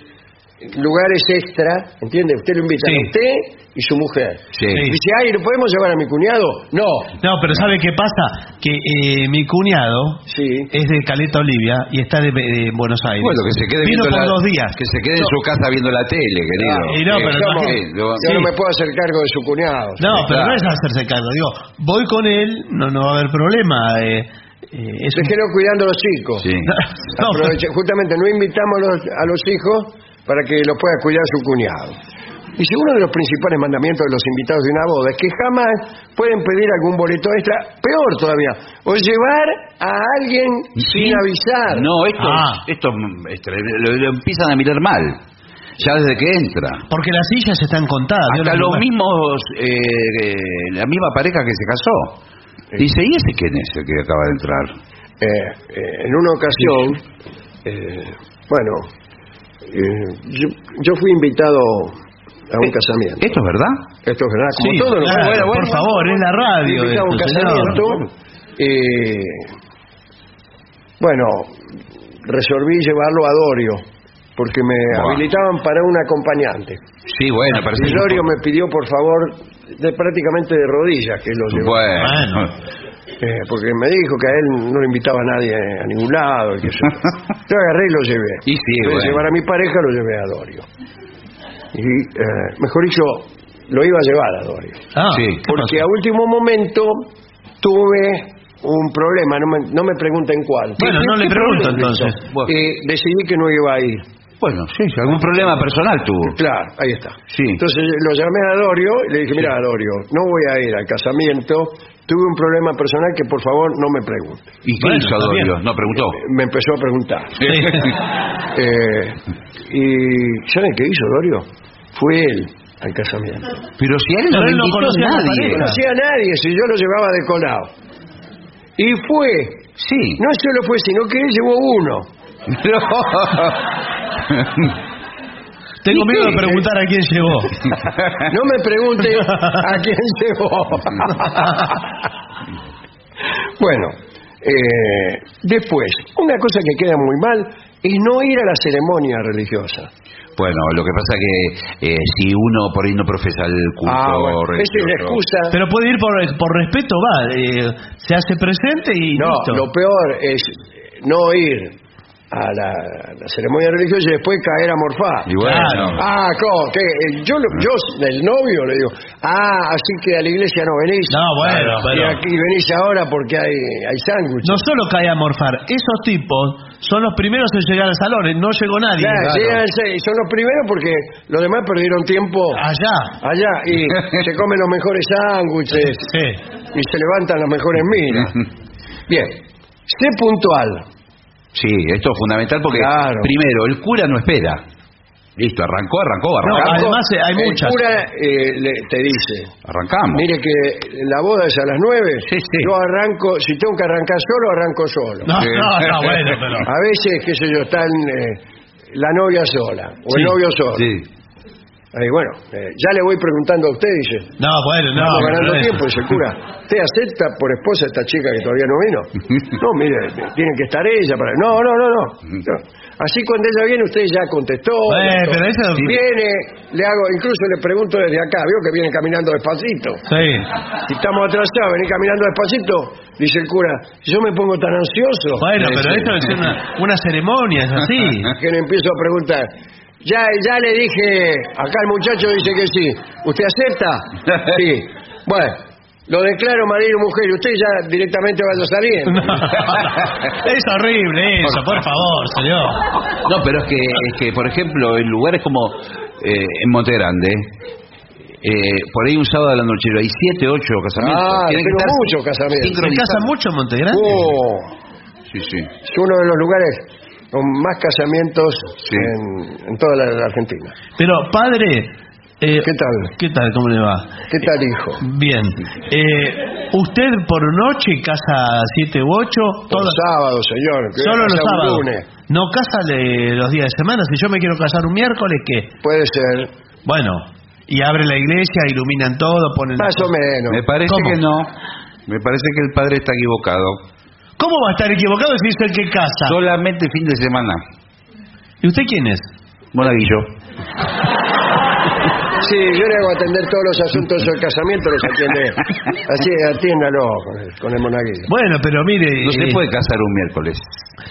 lugares extra, ¿entiende? Usted lo invita Sí. a usted y su mujer. Sí. Dice, ay, ¿lo podemos llevar a mi cuñado? No. No, pero ¿sabe qué pasa? Que eh, mi cuñado Sí. es de Caleta Olivia y está de, de Buenos Aires. Bueno, que se quede Vino viendo por la- dos días. Que se quede en su casa viendo la tele, querido. y no, pero. Sí, lo- yo no sí. me puedo hacer cargo de su cuñado. No, pero Claro. no es hacerse cargo. Digo, voy con él, no, no va a haber problema. eh, eh, es un- Déjelo cuidando a los chicos. Sí. No, Aproveche- justamente no invitamos a los, a los hijos para que los pueda cuidar su cuñado. Dice, uno de los principales mandamientos de los invitados de una boda es que jamás pueden pedir algún boleto extra, peor todavía, o llevar a alguien sin avisar. No, esto, Ah. esto lo, lo empiezan a mirar mal. Ya desde que entra. Porque las sillas están contadas. ¿vio Hasta los mismos, eh, eh, la misma pareja que se casó. Dice, ¿y ese quién es el que acaba de entrar? Eh, eh, en una ocasión, eh, bueno, eh, yo, yo fui invitado a un casamiento. ¿Esto es verdad? Esto es verdad, como Sí, todo lo claro, por favor, es la radio Fui invitado a un esto, casamiento. eh, bueno, resolví llevarlo a Dorio, porque me habilitaban para un acompañante. Sí, bueno, parece Y Dorio me pidió, por favor, de, prácticamente de rodillas que lo llevara. Bueno. Eh, porque me dijo que a él no le invitaba a nadie a ningún lado. y que yo, agarré y lo llevé. Y sí, bueno. llevar a mi pareja, lo llevé a Dorio. Y, eh, mejor dicho, lo iba a llevar a Dorio. Ah, Sí. ¿qué Porque pasó? a último momento tuve un problema, no me, no me pregunten cuál. Bueno, ¿Qué- no le pregunto, entonces. hizo? Eh, decidí que no iba a ir. Bueno, sí, algún problema personal tuvo. Claro, ahí está. Sí. Entonces lo llamé a Dorio y le dije, mira, Dorio, no voy a ir al casamiento, tuve un problema personal que por favor no me pregunte. ¿Y qué hizo está bien. Dorio? No preguntó. Me empezó a preguntar. Eh, y ¿saben qué hizo Dorio? Fue él al casamiento. Pero si a él no él no conocía a No nadie. pareja. conocía a nadie, si yo lo llevaba de colado. Y fue, Sí. no solo fue, sino que él llevó uno. Tengo miedo de preguntar a quién llegó. No me pregunte a quién llevó. bueno, eh, después, una cosa que queda muy mal es no ir a la ceremonia religiosa. Bueno, lo que pasa que eh, si uno por ahí no profesa el culto Ah, bueno, esa es la excusa. Pero puede ir por, por respeto, va. eh, se hace presente y No, listo. lo peor es no ir a la, la ceremonia religiosa y después caer a morfar. Y bueno, Claro. Ah, ¿cómo? ¿Qué? Yo, lo- yo, el novio, le digo, ah, así que a la iglesia no venís. No, bueno, Y pero- aquí venís ahora porque hay, hay sándwiches. No solo cae a morfar, esos tipos son los primeros en llegar al salón, eh, no llegó nadie. Claro, llegan son los primeros porque los demás perdieron tiempo Allá. allá y se comen los mejores sándwiches Sí. y se levantan las mejores miras. Bien, sé puntual. Sí, esto es fundamental porque Claro. primero, el cura no espera. Listo, arrancó, arrancó, No, arrancamos. además, eh, hay el muchas. cura eh, le- te dice, Arrancamos. mire que la boda es a las nueve, Sí, sí. yo arranco, si tengo que arrancar solo, arranco solo. No, Sí. no, no, bueno, pero. A veces, qué sé yo, están eh, la novia sola o el novio solo. Sí. Ahí, bueno, eh, ya le voy preguntando a usted, dice. No, bueno, no. Estamos ganando tiempo, dice el cura. ¿Usted acepta por esposa a esta chica que todavía no vino? No, mire, tiene que estar ella para... No, no, no, no. No. Así cuando ella viene, usted ya contestó. Eh, pero eso- Si viene, le hago, incluso le pregunto desde acá, veo que viene caminando despacito. Sí. Si estamos atrasados, venir caminando despacito, dice el cura, yo me pongo tan ansioso Bueno, pero esto es una, una ceremonia, es así. que le empiezo a preguntar. Ya, ya le dije, acá el muchacho dice que sí. ¿Usted acepta? Sí. Bueno, lo declaro marido y mujer y usted ya directamente vaya saliendo. es horrible eso, por favor, señor. No, pero es que, es que, por ejemplo, en lugares como eh, en Monte Grande, eh, por ahí un sábado de la noche hay siete, ocho casamientos. Ah, Tienen que tengo estar muchos casamientos. ¿Se sincronizados. casa mucho en Montegrande? Oh, Sí, sí. es uno de los lugares con más casamientos Sí. en, en toda la, la Argentina. Pero, padre... eh, ¿Qué tal? ¿Qué tal? ¿Cómo le va? ¿Qué tal, hijo? Bien. Eh, ¿Usted por noche casa siete u ocho? Por Todas- sábado, señor. Solo los sábados. lunes. No casa de los días de semana. Si yo me quiero casar un miércoles, ¿qué? Puede ser. Bueno, y abre la iglesia, iluminan todo, ponen... Más o menos. Me parece ¿Cómo? que no. Me parece que el padre está equivocado. ¿Cómo va a estar equivocado si es el que casa? Solamente fin de semana. ¿Y usted quién es? Monaguillo. Sí, yo le hago atender todos los asuntos del casamiento, los atiende. Así, atiéndalo con el, con el monaguillo. Bueno, pero mire... No se eh, puede casar un miércoles.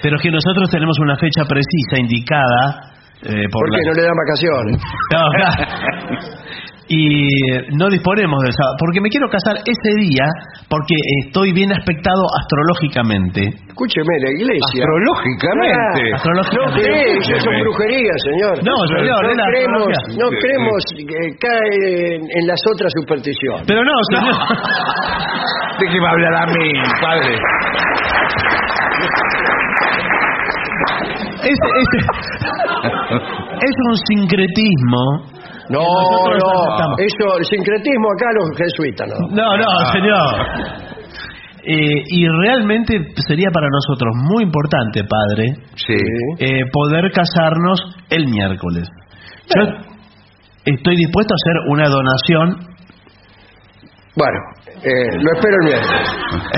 Pero es que nosotros tenemos una fecha precisa, indicada... eh, por ¿Por qué la- no le dan vacaciones? No, claro. Y no disponemos del sábado. Porque me quiero casar ese día porque estoy bien aspectado astrológicamente. Escúcheme, la iglesia. Astrológicamente. Ah, Astrológicamente. No cree, eso son brujerías, señor. No, señor, es la creemos, no creemos que cae en, en las otras supersticiones. Pero no, señor. ¿De qué va a hablar a mí, padre? Es, es- es un sincretismo. No, no, eso, el sincretismo acá los jesuitas, ¿no? No, no, señor. Eh, y realmente sería para nosotros muy importante, padre, Sí. eh, poder casarnos el miércoles. Yo estoy dispuesto a hacer una donación Bueno, eh, lo espero el miércoles.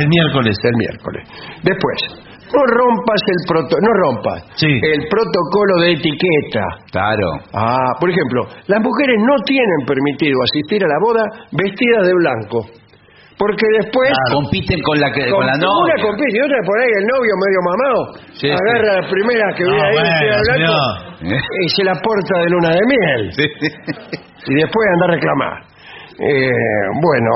el miércoles. El miércoles. Después, no rompas el proto, no rompas Sí. el protocolo de etiqueta. Claro. Ah, por ejemplo, las mujeres no tienen permitido asistir a la boda vestidas de blanco. Porque después Compiten con la que, con la novia. Una compite y otra por ahí, el novio medio mamado, Sí, agarra la primera que Ah, ahí vestida de bueno, blanco y se la porta de luna de miel. Y después anda a reclamar. Eh, bueno,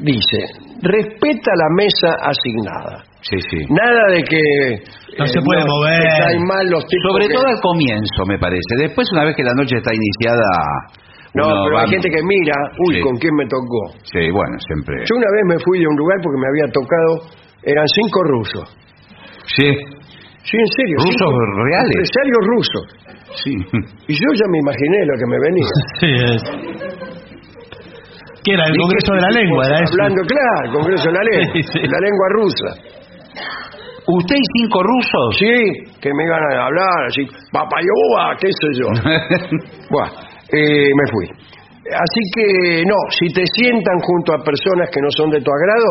dice, respeta la mesa asignada. Sí, sí. Nada de que... No eh, se puede mover. caen mal los tipos Sobre que- todo al comienzo, me parece. Después, una vez que la noche está iniciada... No, pero va- hay gente que mira, uy, Sí. ¿con quién me tocó? Sí, bueno, siempre... Yo una vez me fui de un lugar porque me había tocado, eran cinco rusos. Sí, Sí, en serio. ¿Rusos cinco reales? Empresarios rusos. sí. Y yo ya me imaginé lo que me venía. Sí, es. ¿Qué era? El Congreso que- de la Lengua, era eso. Hablando, claro, Congreso de la Lengua. Sí, sí. La lengua rusa. ¿Usted y cinco rusos? Sí, que me iban a hablar así, papayoba, qué sé yo. bueno, eh, me fui. Así que, no, si te sientan junto a personas que no son de tu agrado,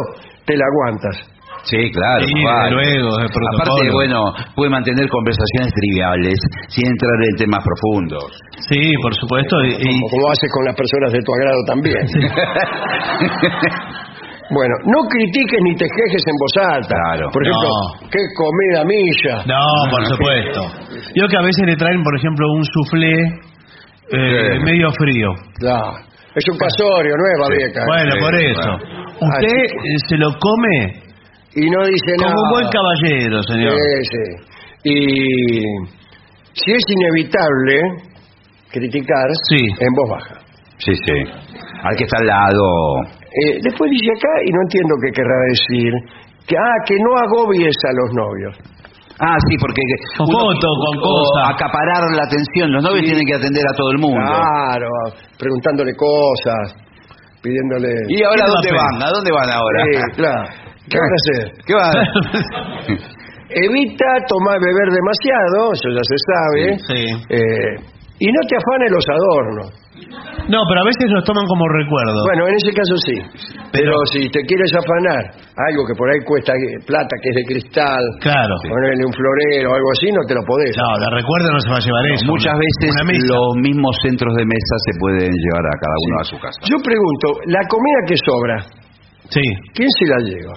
te la aguantas. Sí, claro. Sí, vale. luego, el. Aparte, bueno, puede mantener conversaciones triviales sin entrar en temas profundos. Sí, por supuesto. y- Como, como haces con las personas de tu agrado también. Bueno, no critiques ni te quejes en voz alta. Claro. Por ejemplo, No. qué comida milla. No, por supuesto. Yo que a veces le traen, por ejemplo, un soufflé eh, Sí. medio frío. Claro. Es un casorio, no es babeca. Bueno, sí, por eso. bueno. Usted Así eh, se lo come Y no dice como nada. un buen caballero, señor. Sí, sí. Y si es inevitable criticar Sí. en voz baja. Sí, sí. Al que está al lado. Eh, después dice acá, y no entiendo qué querrá decir, que, ah, que no agobies a los novios. Ah, sí, porque... Con foto, con cosa. Acaparar la atención. Los novios Sí. tienen que atender a todo el mundo. Claro, preguntándole cosas, pidiéndole... ¿Y ahora ¿Quién dónde va a van? ¿A dónde van ahora? Sí, claro. ¿Qué van a hacer? ¿Qué van? Evita tomar, beber demasiado, eso ya se sabe. Sí. Eh, y no te afanes los adornos. No, pero a veces los toman como recuerdo. Bueno, en ese caso sí. Pero, Pero- si te quieres afanar algo que por ahí cuesta plata, que es de cristal, Claro. ponerle un florero o algo así, no te lo podés. No, de recuerdo no se va a llevar eso. Muchas veces una mesa. los mismos centros de mesa se pueden llevar a cada uno a su casa. Yo pregunto, la comida que sobra, Sí. ¿quién se la lleva?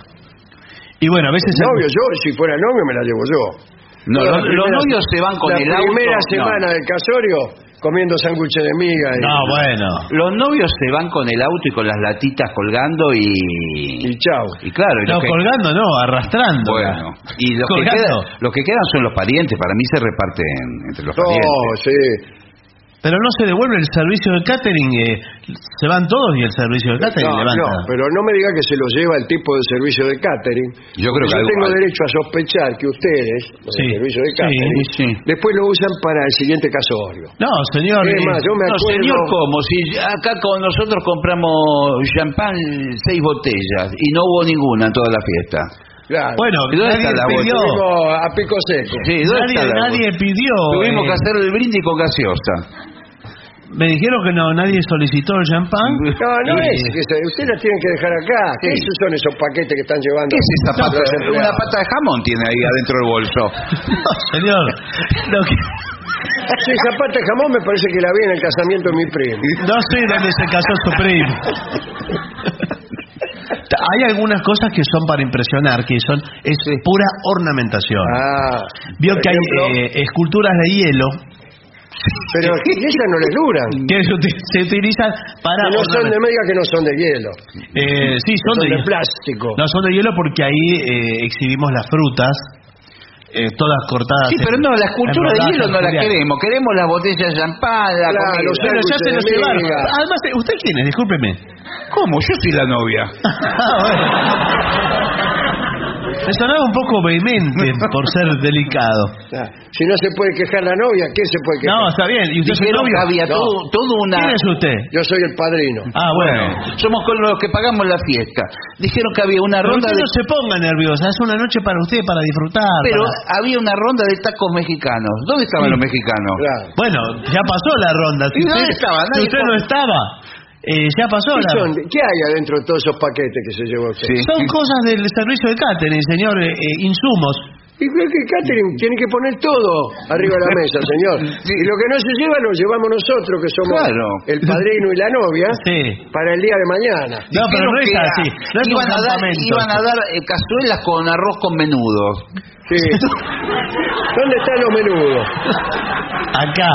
Y bueno, a veces... El novio, yo, si fuera novio me la llevo yo. No, los, la novios se van con la el auto. primera no. semana del casorio comiendo sándwiches de miga y, No, bueno. Los novios se van con el auto y con las latitas colgando y... y chao. Y claro, y No, que- colgando no, arrastrando. Bueno, y los que, quedan, los que quedan son los parientes. Para mí se reparten entre los No, parientes. sí. Pero no se devuelve el servicio de catering. eh, se van todos y el servicio de catering No, levanta. no, pero no me diga que se lo lleva el tipo de servicio de catering. Yo creo que yo algo tengo derecho a sospechar que ustedes, los Sí, del servicio de catering, sí. después lo usan para el siguiente casorio. No, señor. Es eh, yo me No, acuerdo... señor, ¿cómo? Si acá con nosotros compramos champán seis botellas y no hubo ninguna en toda la fiesta. Claro. Bueno, ¿Y dónde nadie está la pidió. A pico seco. Sí, ¿dónde Nadie, pidió. Tuvimos eh, que hacer el brindis con gaseosa. Me dijeron que no, nadie solicitó el champán. No, no Y- es. que ustedes la tienen que dejar acá. ¿Qué Sí. son esos paquetes que están llevando? ¿Qué es esa pata? empleados? Una pata de jamón tiene ahí adentro del bolso. No, señor. Lo que- Sí, esa pata de jamón me parece que la vi en el casamiento de mi primo. no sé dónde se casó su primo. Hay algunas cosas que son para impresionar, que son es pura ornamentación. Ah, Vio que hay eh, esculturas de hielo Pero esas no les duran. que se, uti- se utilizan para Que no son de media que no son de hielo. Eh, sí, son, Son de, de plástico. No, son de hielo porque ahí eh, exhibimos las frutas, eh, todas cortadas. Sí, en- pero no, la escultura de hielo no la queremos. Queremos las botellas de champán, la Claro, comida. los Pero ya se de llevaron. Además, ¿usted quién es? Discúlpeme. ¿Cómo? Yo soy la novia. Me sonaba un poco vehemente por ser delicado. Ah, Si no se puede quejar la novia, ¿quién se puede quejar? No, está bien. ¿Y usted es el Dijeron novio? que había No. todo, todo una... ¿Quién es usted? Yo soy el padrino. Ah, bueno. Somos con los que pagamos la fiesta. Dijeron que había una Pero ronda usted de... no se ponga nerviosa. Es una noche para usted, para disfrutar. Pero para- había una ronda de tacos mexicanos. ¿Dónde estaban Sí. los mexicanos? Claro. Bueno, ya pasó la ronda. Si ¿Y dónde usted, estaba? si Nadie usted no estaba, eh, ya pasó ¿Qué, la son? ¿Qué hay adentro de todos esos paquetes que se llevó usted? Sí. Son cosas del servicio de catering, señor. eh, eh, insumos. Y creo que catering tiene que poner todo arriba de la mesa, señor. Y lo que no se lleva lo llevamos nosotros, que somos Claro. el padrino y la novia, Sí. para el día de mañana. No, pero no es así. No es iban, a dar, iban a dar eh, cazuelas con arroz con menudo. Sí. ¿Dónde están los menudos? Acá.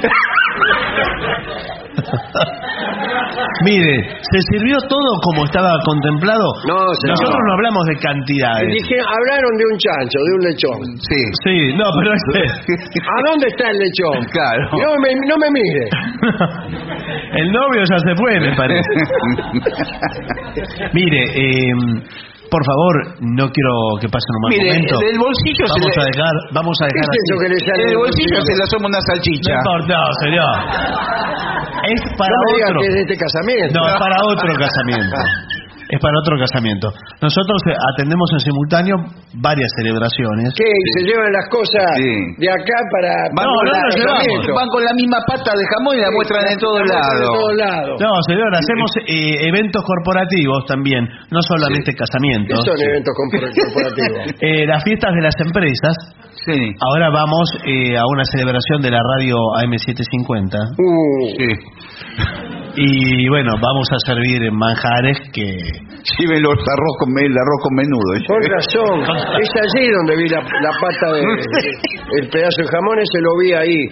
Mire, ¿se sirvió todo como estaba contemplado? No, señor. Nosotros no hablamos de cantidades. Dije, hablaron de un chancho, de un lechón. Sí. Sí, no, pero este... ¿A dónde está el lechón? Claro. No me, no me mire. El novio ya se fue, me parece. Mire, eh, por favor, no quiero que pasen un mal Mire, momento. del bolsillo se vamos le- a dejar, vamos a ¿Qué dejar es eso que le sale del bolsillo se le asoma una No salchicha. importa, señor. Es para no me otro. que es de este casamiento. No, es para otro casamiento. Es para otro casamiento. Nosotros eh, atendemos en simultáneo varias celebraciones. ¿Qué? ¿Se llevan las cosas Sí. de acá para... Van, No, no la- nos llevamos. van con la misma pata de jamón y la muestran en todos lados. En todos lados. No, señor, hacemos eh, eventos corporativos también, no solamente ¿Qué casamientos. son eventos corpor- corporativos? Eh, las fiestas de las empresas. Sí. Ahora vamos eh, a una celebración de la radio AM750. Uh, Sí. Y bueno, vamos a servir manjares que... Lleven los arroz con, el arroz con menudo. con razón. Es allí donde vi la, la pata de, de- el pedazo de jamón, ese lo vi ahí.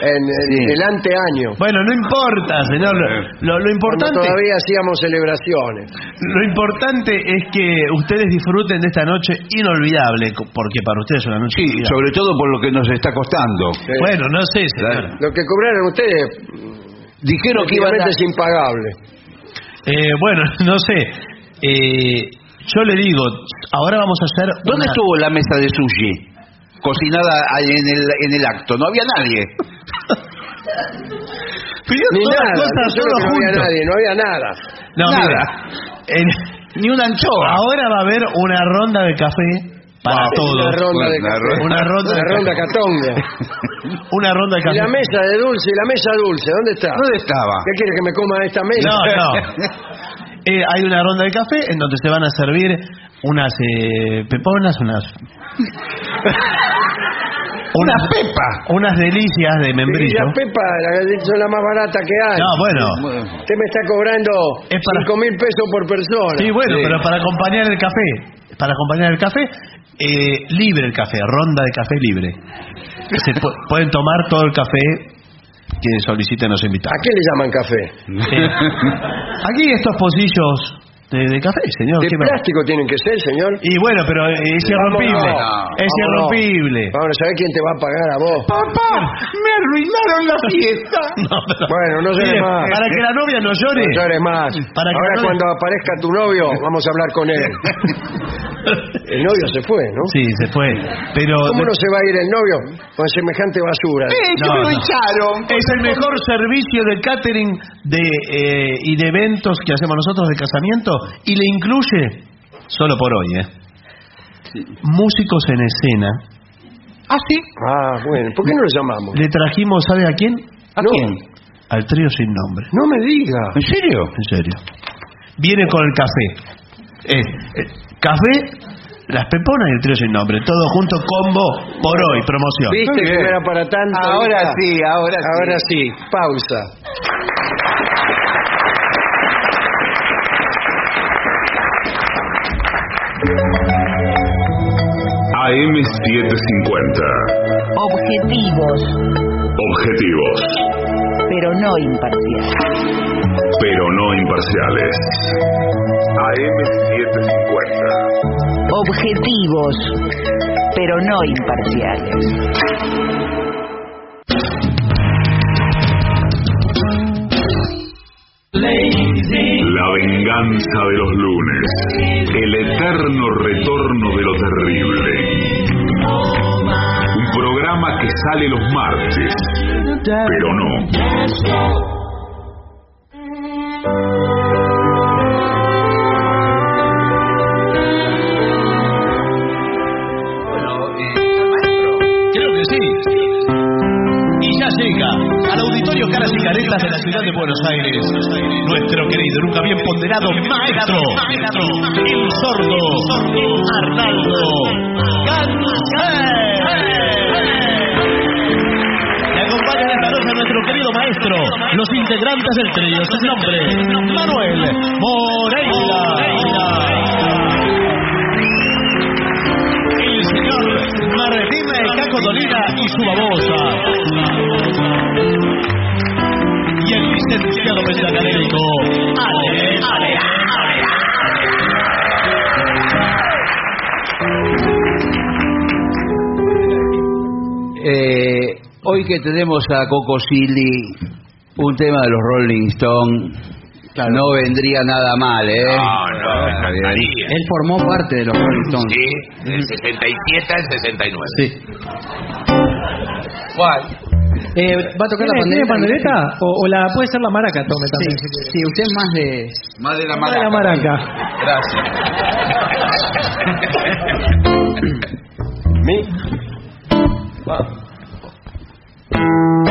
En, en Sí. el anteaño. Bueno, no importa, señor. Lo, lo Cuando importante... todavía hacíamos celebraciones. Lo importante es que ustedes disfruten de esta noche inolvidable, porque para ustedes es una noche Sí, inolvidable. sobre todo por lo que nos está costando. Sí. Bueno, no sé, señor. Lo que cobraron ustedes Dijeron que iban a... es impagable. Eh, bueno, no sé. Eh, yo le digo, ahora vamos a hacer... ¿Dónde una- estuvo la mesa de sushi? Cocinada en el, en el acto. No había nadie. Ni nada, cosas no, había nadie, no había nada. No, Nada. mira, en- Ni una anchoa. ahora va a haber una ronda de café para Wow. todos. Una ronda de Una café. ronda- Una ronda Una catonga. Una ronda de Y café. la mesa de dulce, y la mesa dulce, ¿dónde está? ¿Dónde estaba? ¿Qué quiere que me coma esta mesa? No, no. Eh, hay una ronda de café en donde se van a servir unas eh, peponas, unas... unas pepa. Unas delicias de Y membrillo. la pepa, la galleta son la más barata que hay. No, bueno. Usted me está cobrando Es para- 5 mil pesos por persona. Sí, bueno, Sí. pero para acompañar el café, para acompañar el café, eh, libre el café, ronda de café libre. Se pu- pueden tomar todo el café que soliciten los ¿A invitados. qué le llaman café? Eh, aquí estos pocillos de, de café, señor. ¿De plástico tienen que ser, señor? Y bueno, pero es irrompible. Vámonos. Es Vámonos. irrompible. Vamos, ¿sabés quién te va a pagar a vos? Papá, me arruinaron la fiesta. No, pero- Bueno, no llores Mire, más. Para que la novia no llore. No llores más. Para que Ahora cuando aparezca tu novio, vamos a hablar con él. El novio se fue, ¿no? Sí, se fue. Pero ¿Cómo no se va a ir el novio con semejante basura? Eh, me no. echaron. Es el mejor servicio de catering de, eh, y de eventos que hacemos nosotros de casamiento y le incluye, solo por hoy, ¿eh? músicos en escena. ¿Ah, sí? Ah, bueno, ¿por qué no lo llamamos? Le trajimos, ¿sabe a quién? ¿A No. quién? Al trío sin nombre. No me diga. ¿En serio? En serio. Viene con el café. Eh, eh, café, las peponas y el trío sin nombre. Todo junto, combo, por hoy, promoción. ¿Viste que era para tanto? Ahora sí, ahora sí. Ahora sí, pausa. AM750. Objetivos, Objetivos, pero no imparciales. pero no imparciales. AM750. Objetivos, pero no imparciales. La venganza de los lunes. El eterno retorno de lo terrible. Que sale los martes, pero no. Creo que sí. Y ya llega al auditorio Caras y Caretas de la ciudad de Buenos Aires. Nuestro querido, nunca bien ponderado maestro, el sordo, Arnaldo Gansé. maestro, los integrantes del trío, sus nombres, Manuel Moreira. El señor Martín Caco Dolina y su babosa. Y el licenciado pentacadémico, Ale, Ale, Ale. Eh, hoy que tenemos a Coco Silly, un tema de los Rolling Stones, no vendría nada mal, ¿eh? No, no, Está bien. Él formó parte de los Rolling Stones. Sí, del 67 al 69. Sí. ¿Cuál? Eh, ¿Va a tocar la ¿Tiene, ¿tiene pandereta? pandereta? O, o la puede ser la maraca, tome también. si quiere. Sí, usted es más de... Más de la Más de la maraca. maraca. Gracias. Mi. Please Thank you.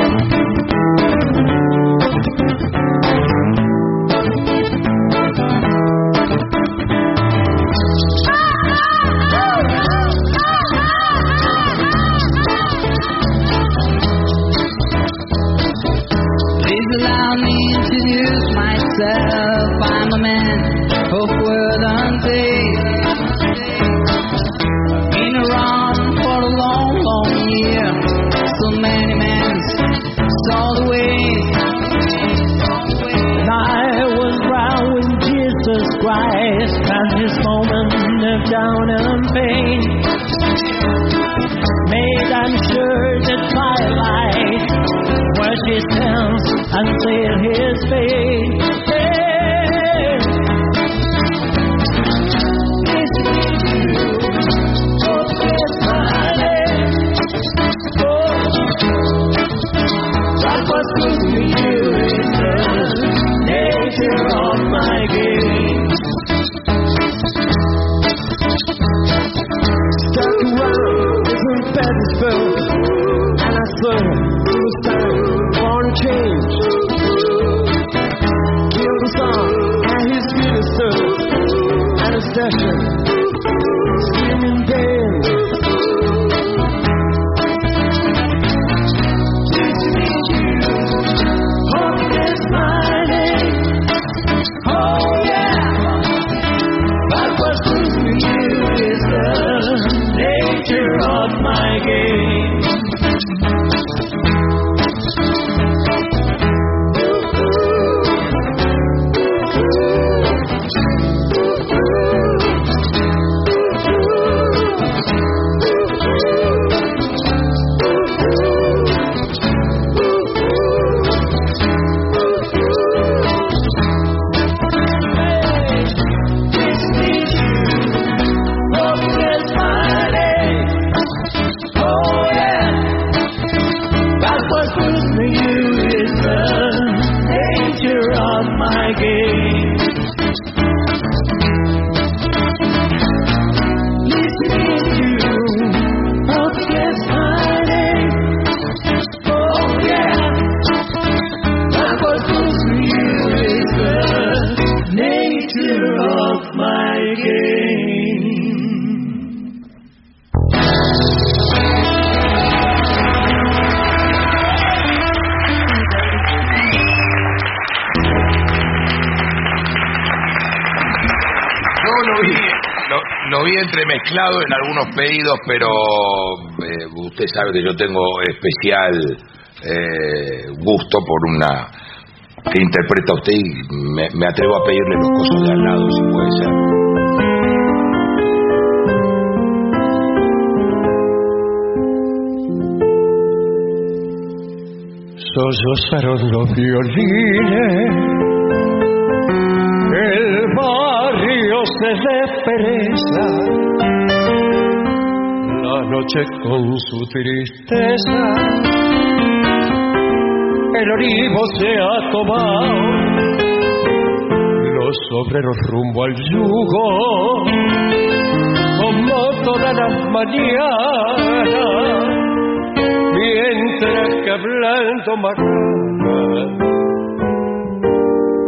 Algunos pedidos, pero eh, usted sabe que yo tengo especial eh, gusto por una que interpreta usted y me, atrevo a pedirle los cosas de al lado, si puede ser. Sollozaron los violines, el barrio se despereza, noche con su tristeza, el olivo se ha tomado, los obreros rumbo al yugo, como todas las mañanas mientras que hablando mañana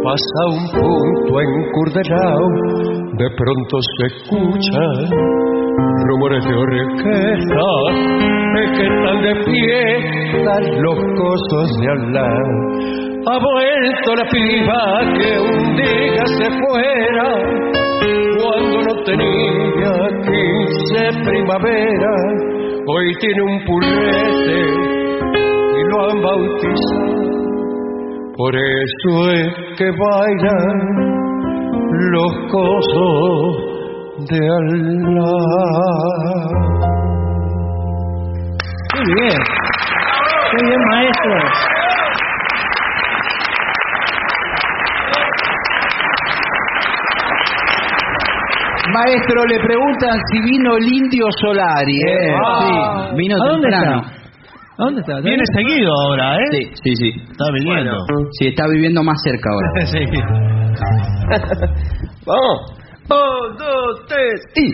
pasa un punto encurdelado, de pronto se escuchan rumores de orquesta, de que están de fiesta los cosos de lado. Ha vuelto la piba que un día se fuera, cuando no tenía quince primavera, hoy tiene un purrete y lo han bautizado. Por eso es que bailan los cosos de Allah. Muy bien. Muy bien, maestro. Maestro, le preguntan si vino el indio Solari. ¿eh? eh ah. Sí, vino ¿A temprano. Dónde está? ¿Dónde está? Viene seguido ahora, ¿eh? Sí, sí, sí. Está viviendo. Sí, está viviendo más cerca ahora. Vamos. Un, dos, tres y.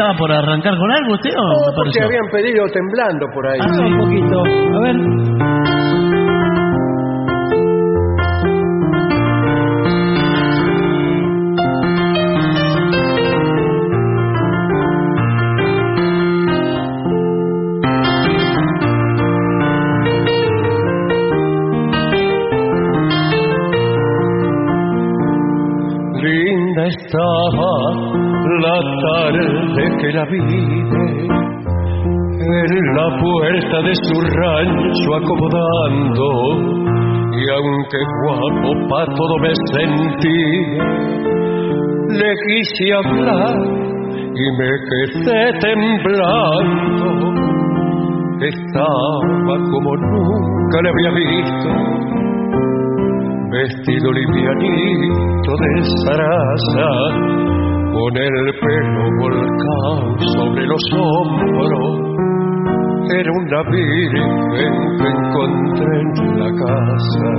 ¿Estaba por arrancar con algo usted o no, me porque habían pedido temblando por ahí. Ah, un poquito. A ver. vive en la puerta de su rancho acomodando. Y aunque guapo pa todo me sentí le quise hablar y me quedé temblando. Estaba como nunca le había visto vestido livianito de zaraza con el los hombros. Era una virgen que encontré en la casa.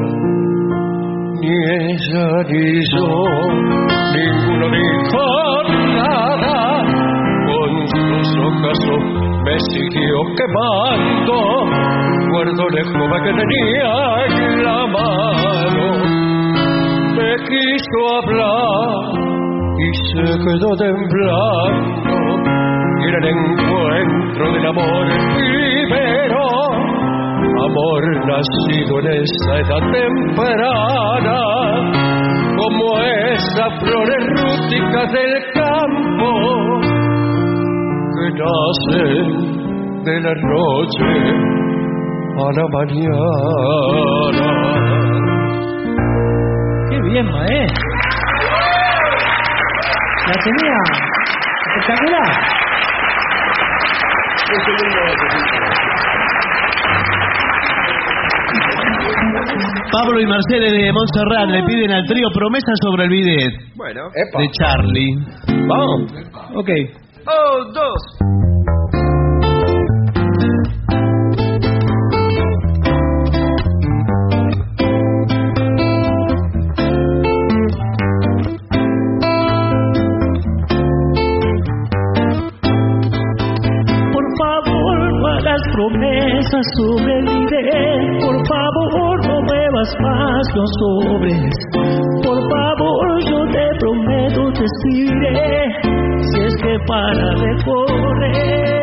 Ni ella ni yo, ninguno dijo nada. Con sus ojos me siguió quemando. Guardo la que tenía en la mano. Me quiso hablar y se quedó temblando. El encuentro del amor primero, amor nacido en esa edad temprana, como esas flores rústicas del campo que nacen de la noche a la mañana. Qué bien, maestro. La tenía espectacular. Pablo y Marcele de Montserrat le piden al trío promesas sobre el bidet Bueno, de Charlie. Vamos. Ok. Por favor, no muevas más los sobres. Por favor, yo te prometo, te escribiré. Si es que para de correr.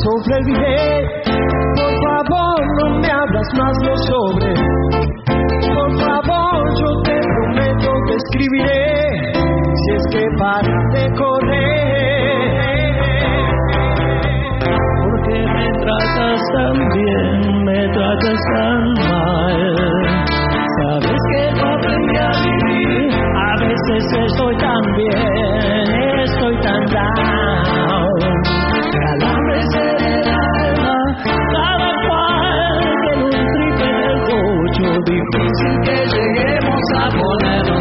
Promesas sobre el bidet. Por favor, no me hablas más los sobre. Por favor, yo te prometo que escribiré. Si es que para de correr. Porque me tratas tan bien, me tratas tan mal. Sabes que no aprendí a vivir. A veces estoy tan bien, estoy tan down. Sabonero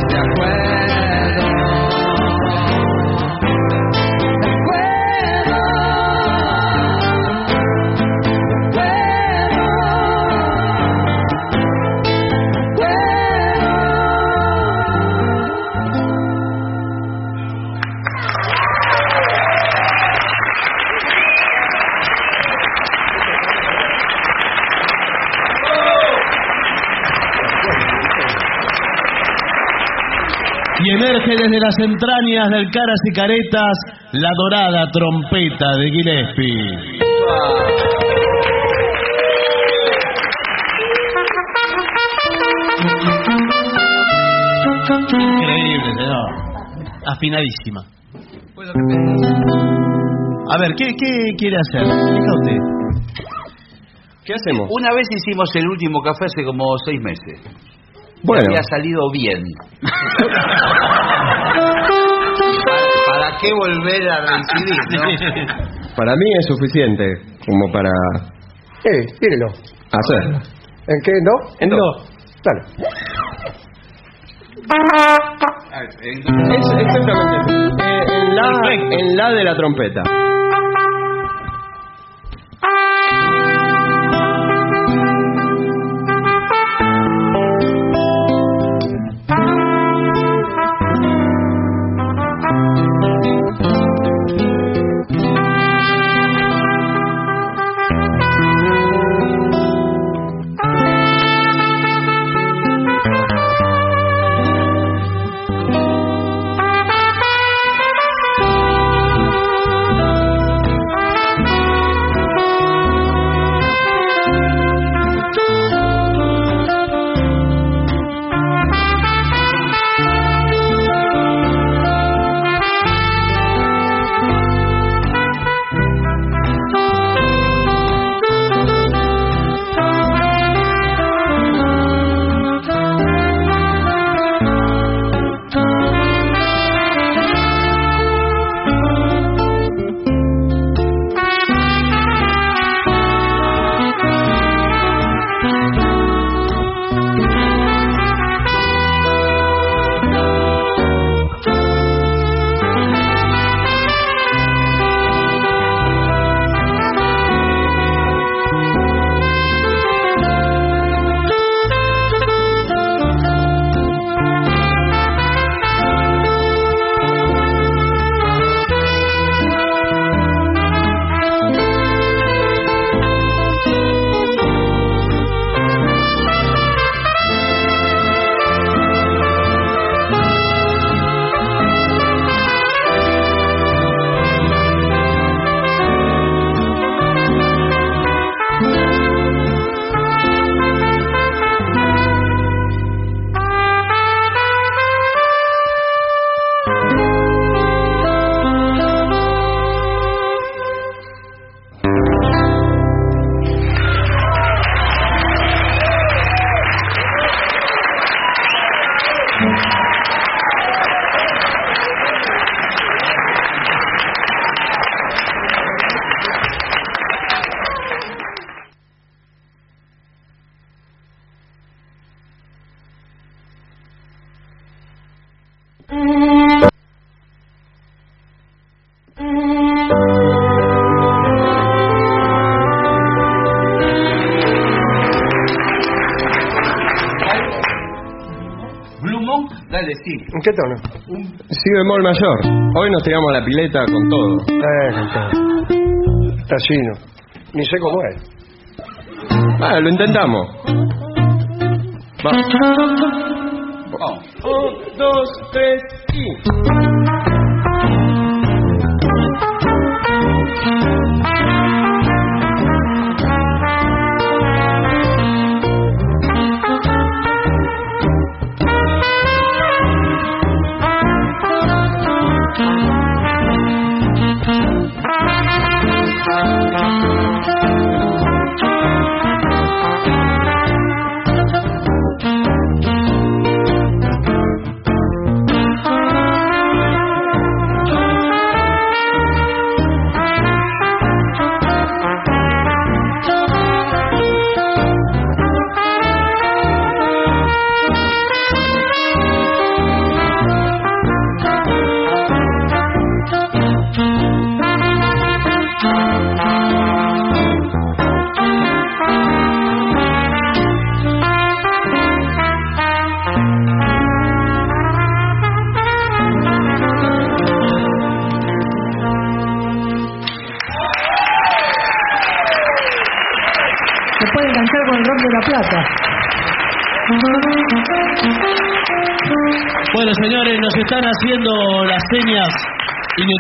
entrañas del Caras y Caretas la dorada trompeta de Gillespie. Increíble, señor. Afinadísima. A ver, ¿qué, qué quiere hacer? Usted. ¿Qué hacemos? Una vez hicimos el último café hace como seis meses. Bueno. Y había salido bien. ¿Para qué volver a reincidir, no? Para mí es suficiente como para Eh, tírelo. hacerlo. ¿En qué? ¿No? En dos. Dale. Es exactamente. Eh, en, la, en la de la trompeta. ¿En qué tono? Si bemol mayor. Hoy nos tiramos a la pileta con todo. Eh, con todo. Está chino. Ni sé cómo es. Ah, lo intentamos. Vamos. Un, dos, tres y.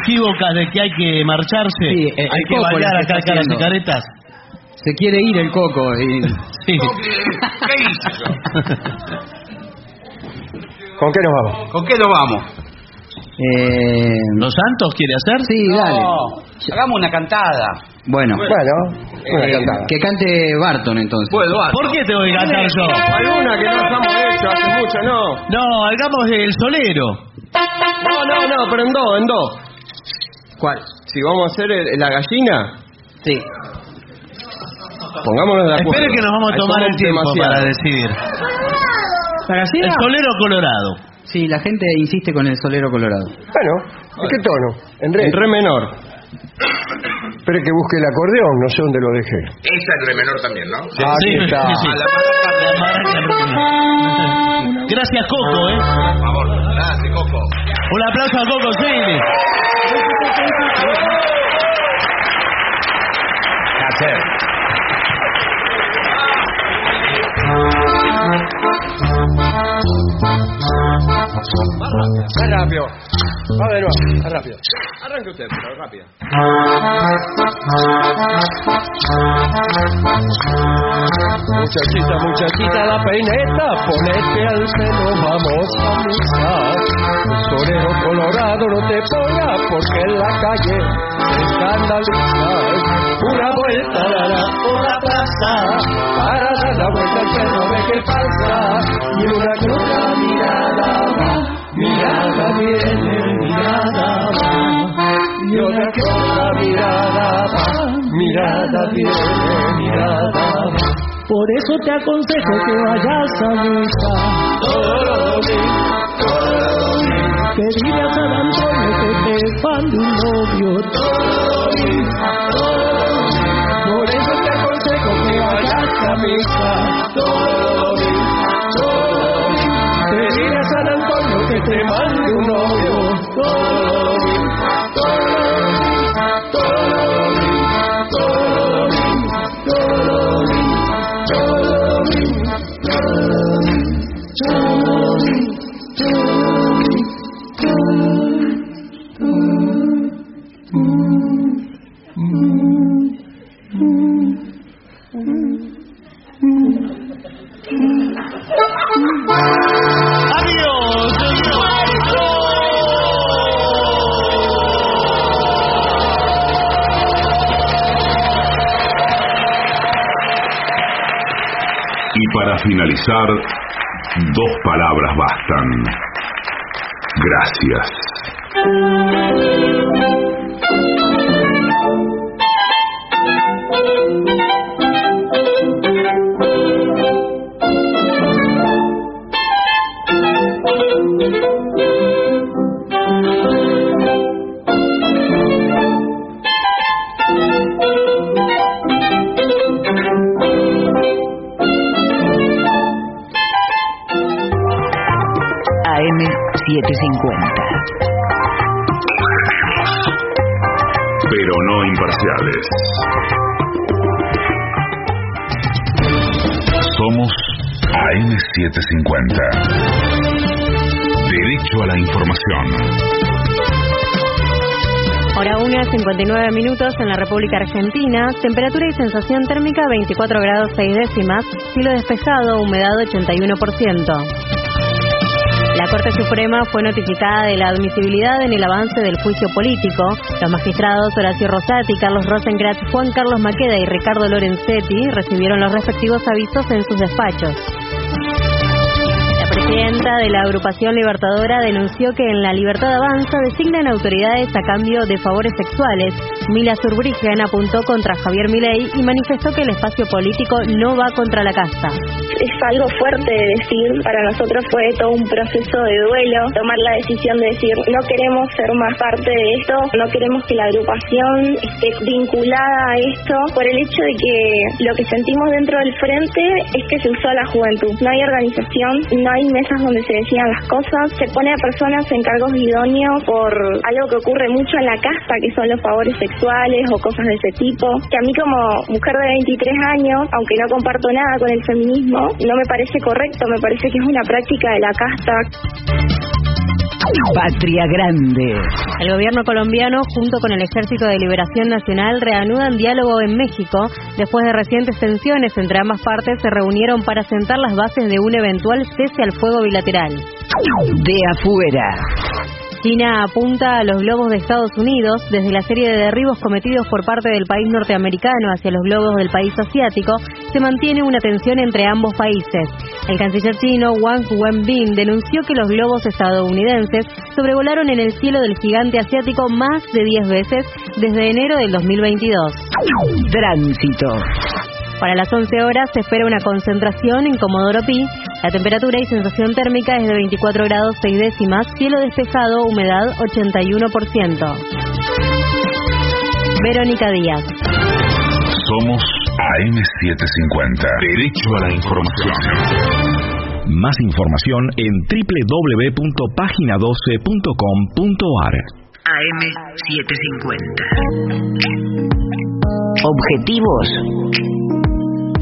inequívocas de que hay que marcharse. eh, hay el que Coco bailar acá las haciendo. caretas. Se quiere ir el coco y... Sí. ¿Qué hizo? ¿Con qué nos vamos? ¿Con qué nos vamos? Eh, ¿Los Santos quiere hacer? Sí, dale. No, hagamos una cantada. Bueno, Bueno, una eh, cantada. que cante Barton entonces. ¿Por qué te voy a cantar yo? Alguna que no hemos hecho hace mucho, no. No, hagamos el solero. No, no, no, pero en dos, en dos. ¿Cuál? Si vamos a hacer el- la gallina, Sí. pongámonos de acuerdo. Espere que nos vamos a Ahí tomar somos el tiempo para decidir. ¿La gallina? El solero colorado. Sí, la gente insiste con el solero colorado. Bueno, ¿en qué tono? En re. En re menor. Espere que busque el acordeón, no sé dónde lo dejé. Esa es re menor también, ¿no? Ah, Aquí Sí, está. sí, sí. Gracias, Coco, ¿eh? Por favor, gracias, Coco. Un aplauso a Coco, sí. Más rápido. Va de más rápido. Arranque usted, pero rápido. Muchachita, muchachita, la peineta, ponete al pelo, vamos a misa. Torero colorado, no te pongas porque en la calle se escandaliza. Una vuelta dará por la plaza para dar la vuelta al perro de qué pasa. Y una que viene, mirada. Y una que otra mirada mirada viene, mirada. Por eso te aconsejo que vayas a misa. Que digas al Antonio que te mande un novio. Por eso te aconsejo que vayas a misa. Que digas al Antonio que te mande Adiós, Y para finalizar, dos palabras bastan. Gracias. AM AM750. pero no imparciales. Somos AM750. Derecho a la información. Hora 1, 59 minutos en la República Argentina. Temperatura y sensación térmica 24 grados 6 décimas. Cielo despejado, humedad 81%. Corte Suprema fue notificada de la admisibilidad en el avance del juicio político. Los magistrados Horacio Rosati, Carlos Rosenkratz, Juan Carlos Maqueda y Ricardo Lorenzetti recibieron los respectivos avisos en sus despachos. Presidenta de la agrupación libertadora denunció que en la Libertad Avanza designan autoridades a cambio de favores sexuales. Mila Zurbriggen apuntó contra Javier Milei y manifestó que el espacio político no va contra la casta. es algo fuerte de decir. Para nosotros fue todo un proceso de duelo, tomar la decisión de decir no queremos ser más parte de esto, no queremos que la agrupación esté vinculada a esto, por el hecho de que lo que sentimos dentro del frente es que se usó a la juventud. No hay organización, no hay mesas donde se decían las cosas, se pone a personas en cargos idóneos por algo que ocurre mucho en la casta, que son los favores sexuales o cosas de ese tipo, que a mí como mujer de 23 años, aunque no comparto nada con el feminismo, no me parece correcto, me parece que es una práctica de la casta. Patria Grande. El gobierno colombiano, junto con el Ejército de Liberación Nacional, reanudan diálogo en México. Después de recientes tensiones entre ambas partes, se reunieron para sentar las bases de un eventual cese al fuego bilateral. De afuera. China apunta a los globos de Estados Unidos. Desde la serie de derribos cometidos por parte del país norteamericano hacia los globos del país asiático, se mantiene una tensión entre ambos países. El canciller chino Wang Wenbin denunció que los globos estadounidenses sobrevolaron en el cielo del gigante asiático más de 10 veces desde enero del 2022. Tránsito. Para las 11 horas se espera una concentración en Comodoro Pi. La temperatura y sensación térmica es de 24 grados 6 décimas, cielo despejado, humedad 81%. Verónica Díaz. Somos AM750. Derecho a la información. Más información en www.pagina12.com.ar. AM750. Objetivos,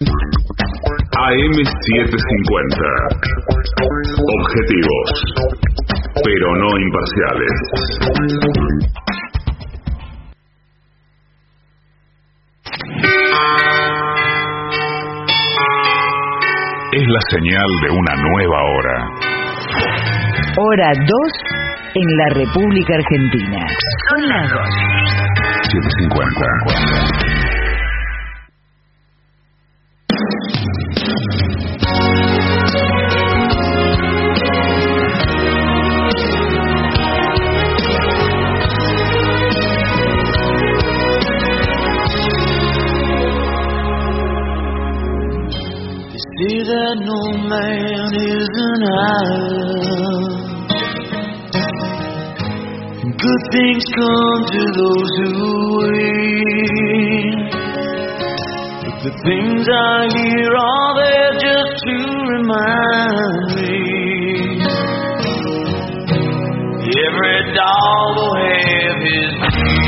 AM750. Objetivos, pero no imparciales. Es la señal de una nueva hora. Hora 2 en la República Argentina. Son las 2. 750. Say that no man is an island. Good things come to those who wait. The things I hear are there just to remind me. Every dog will have his The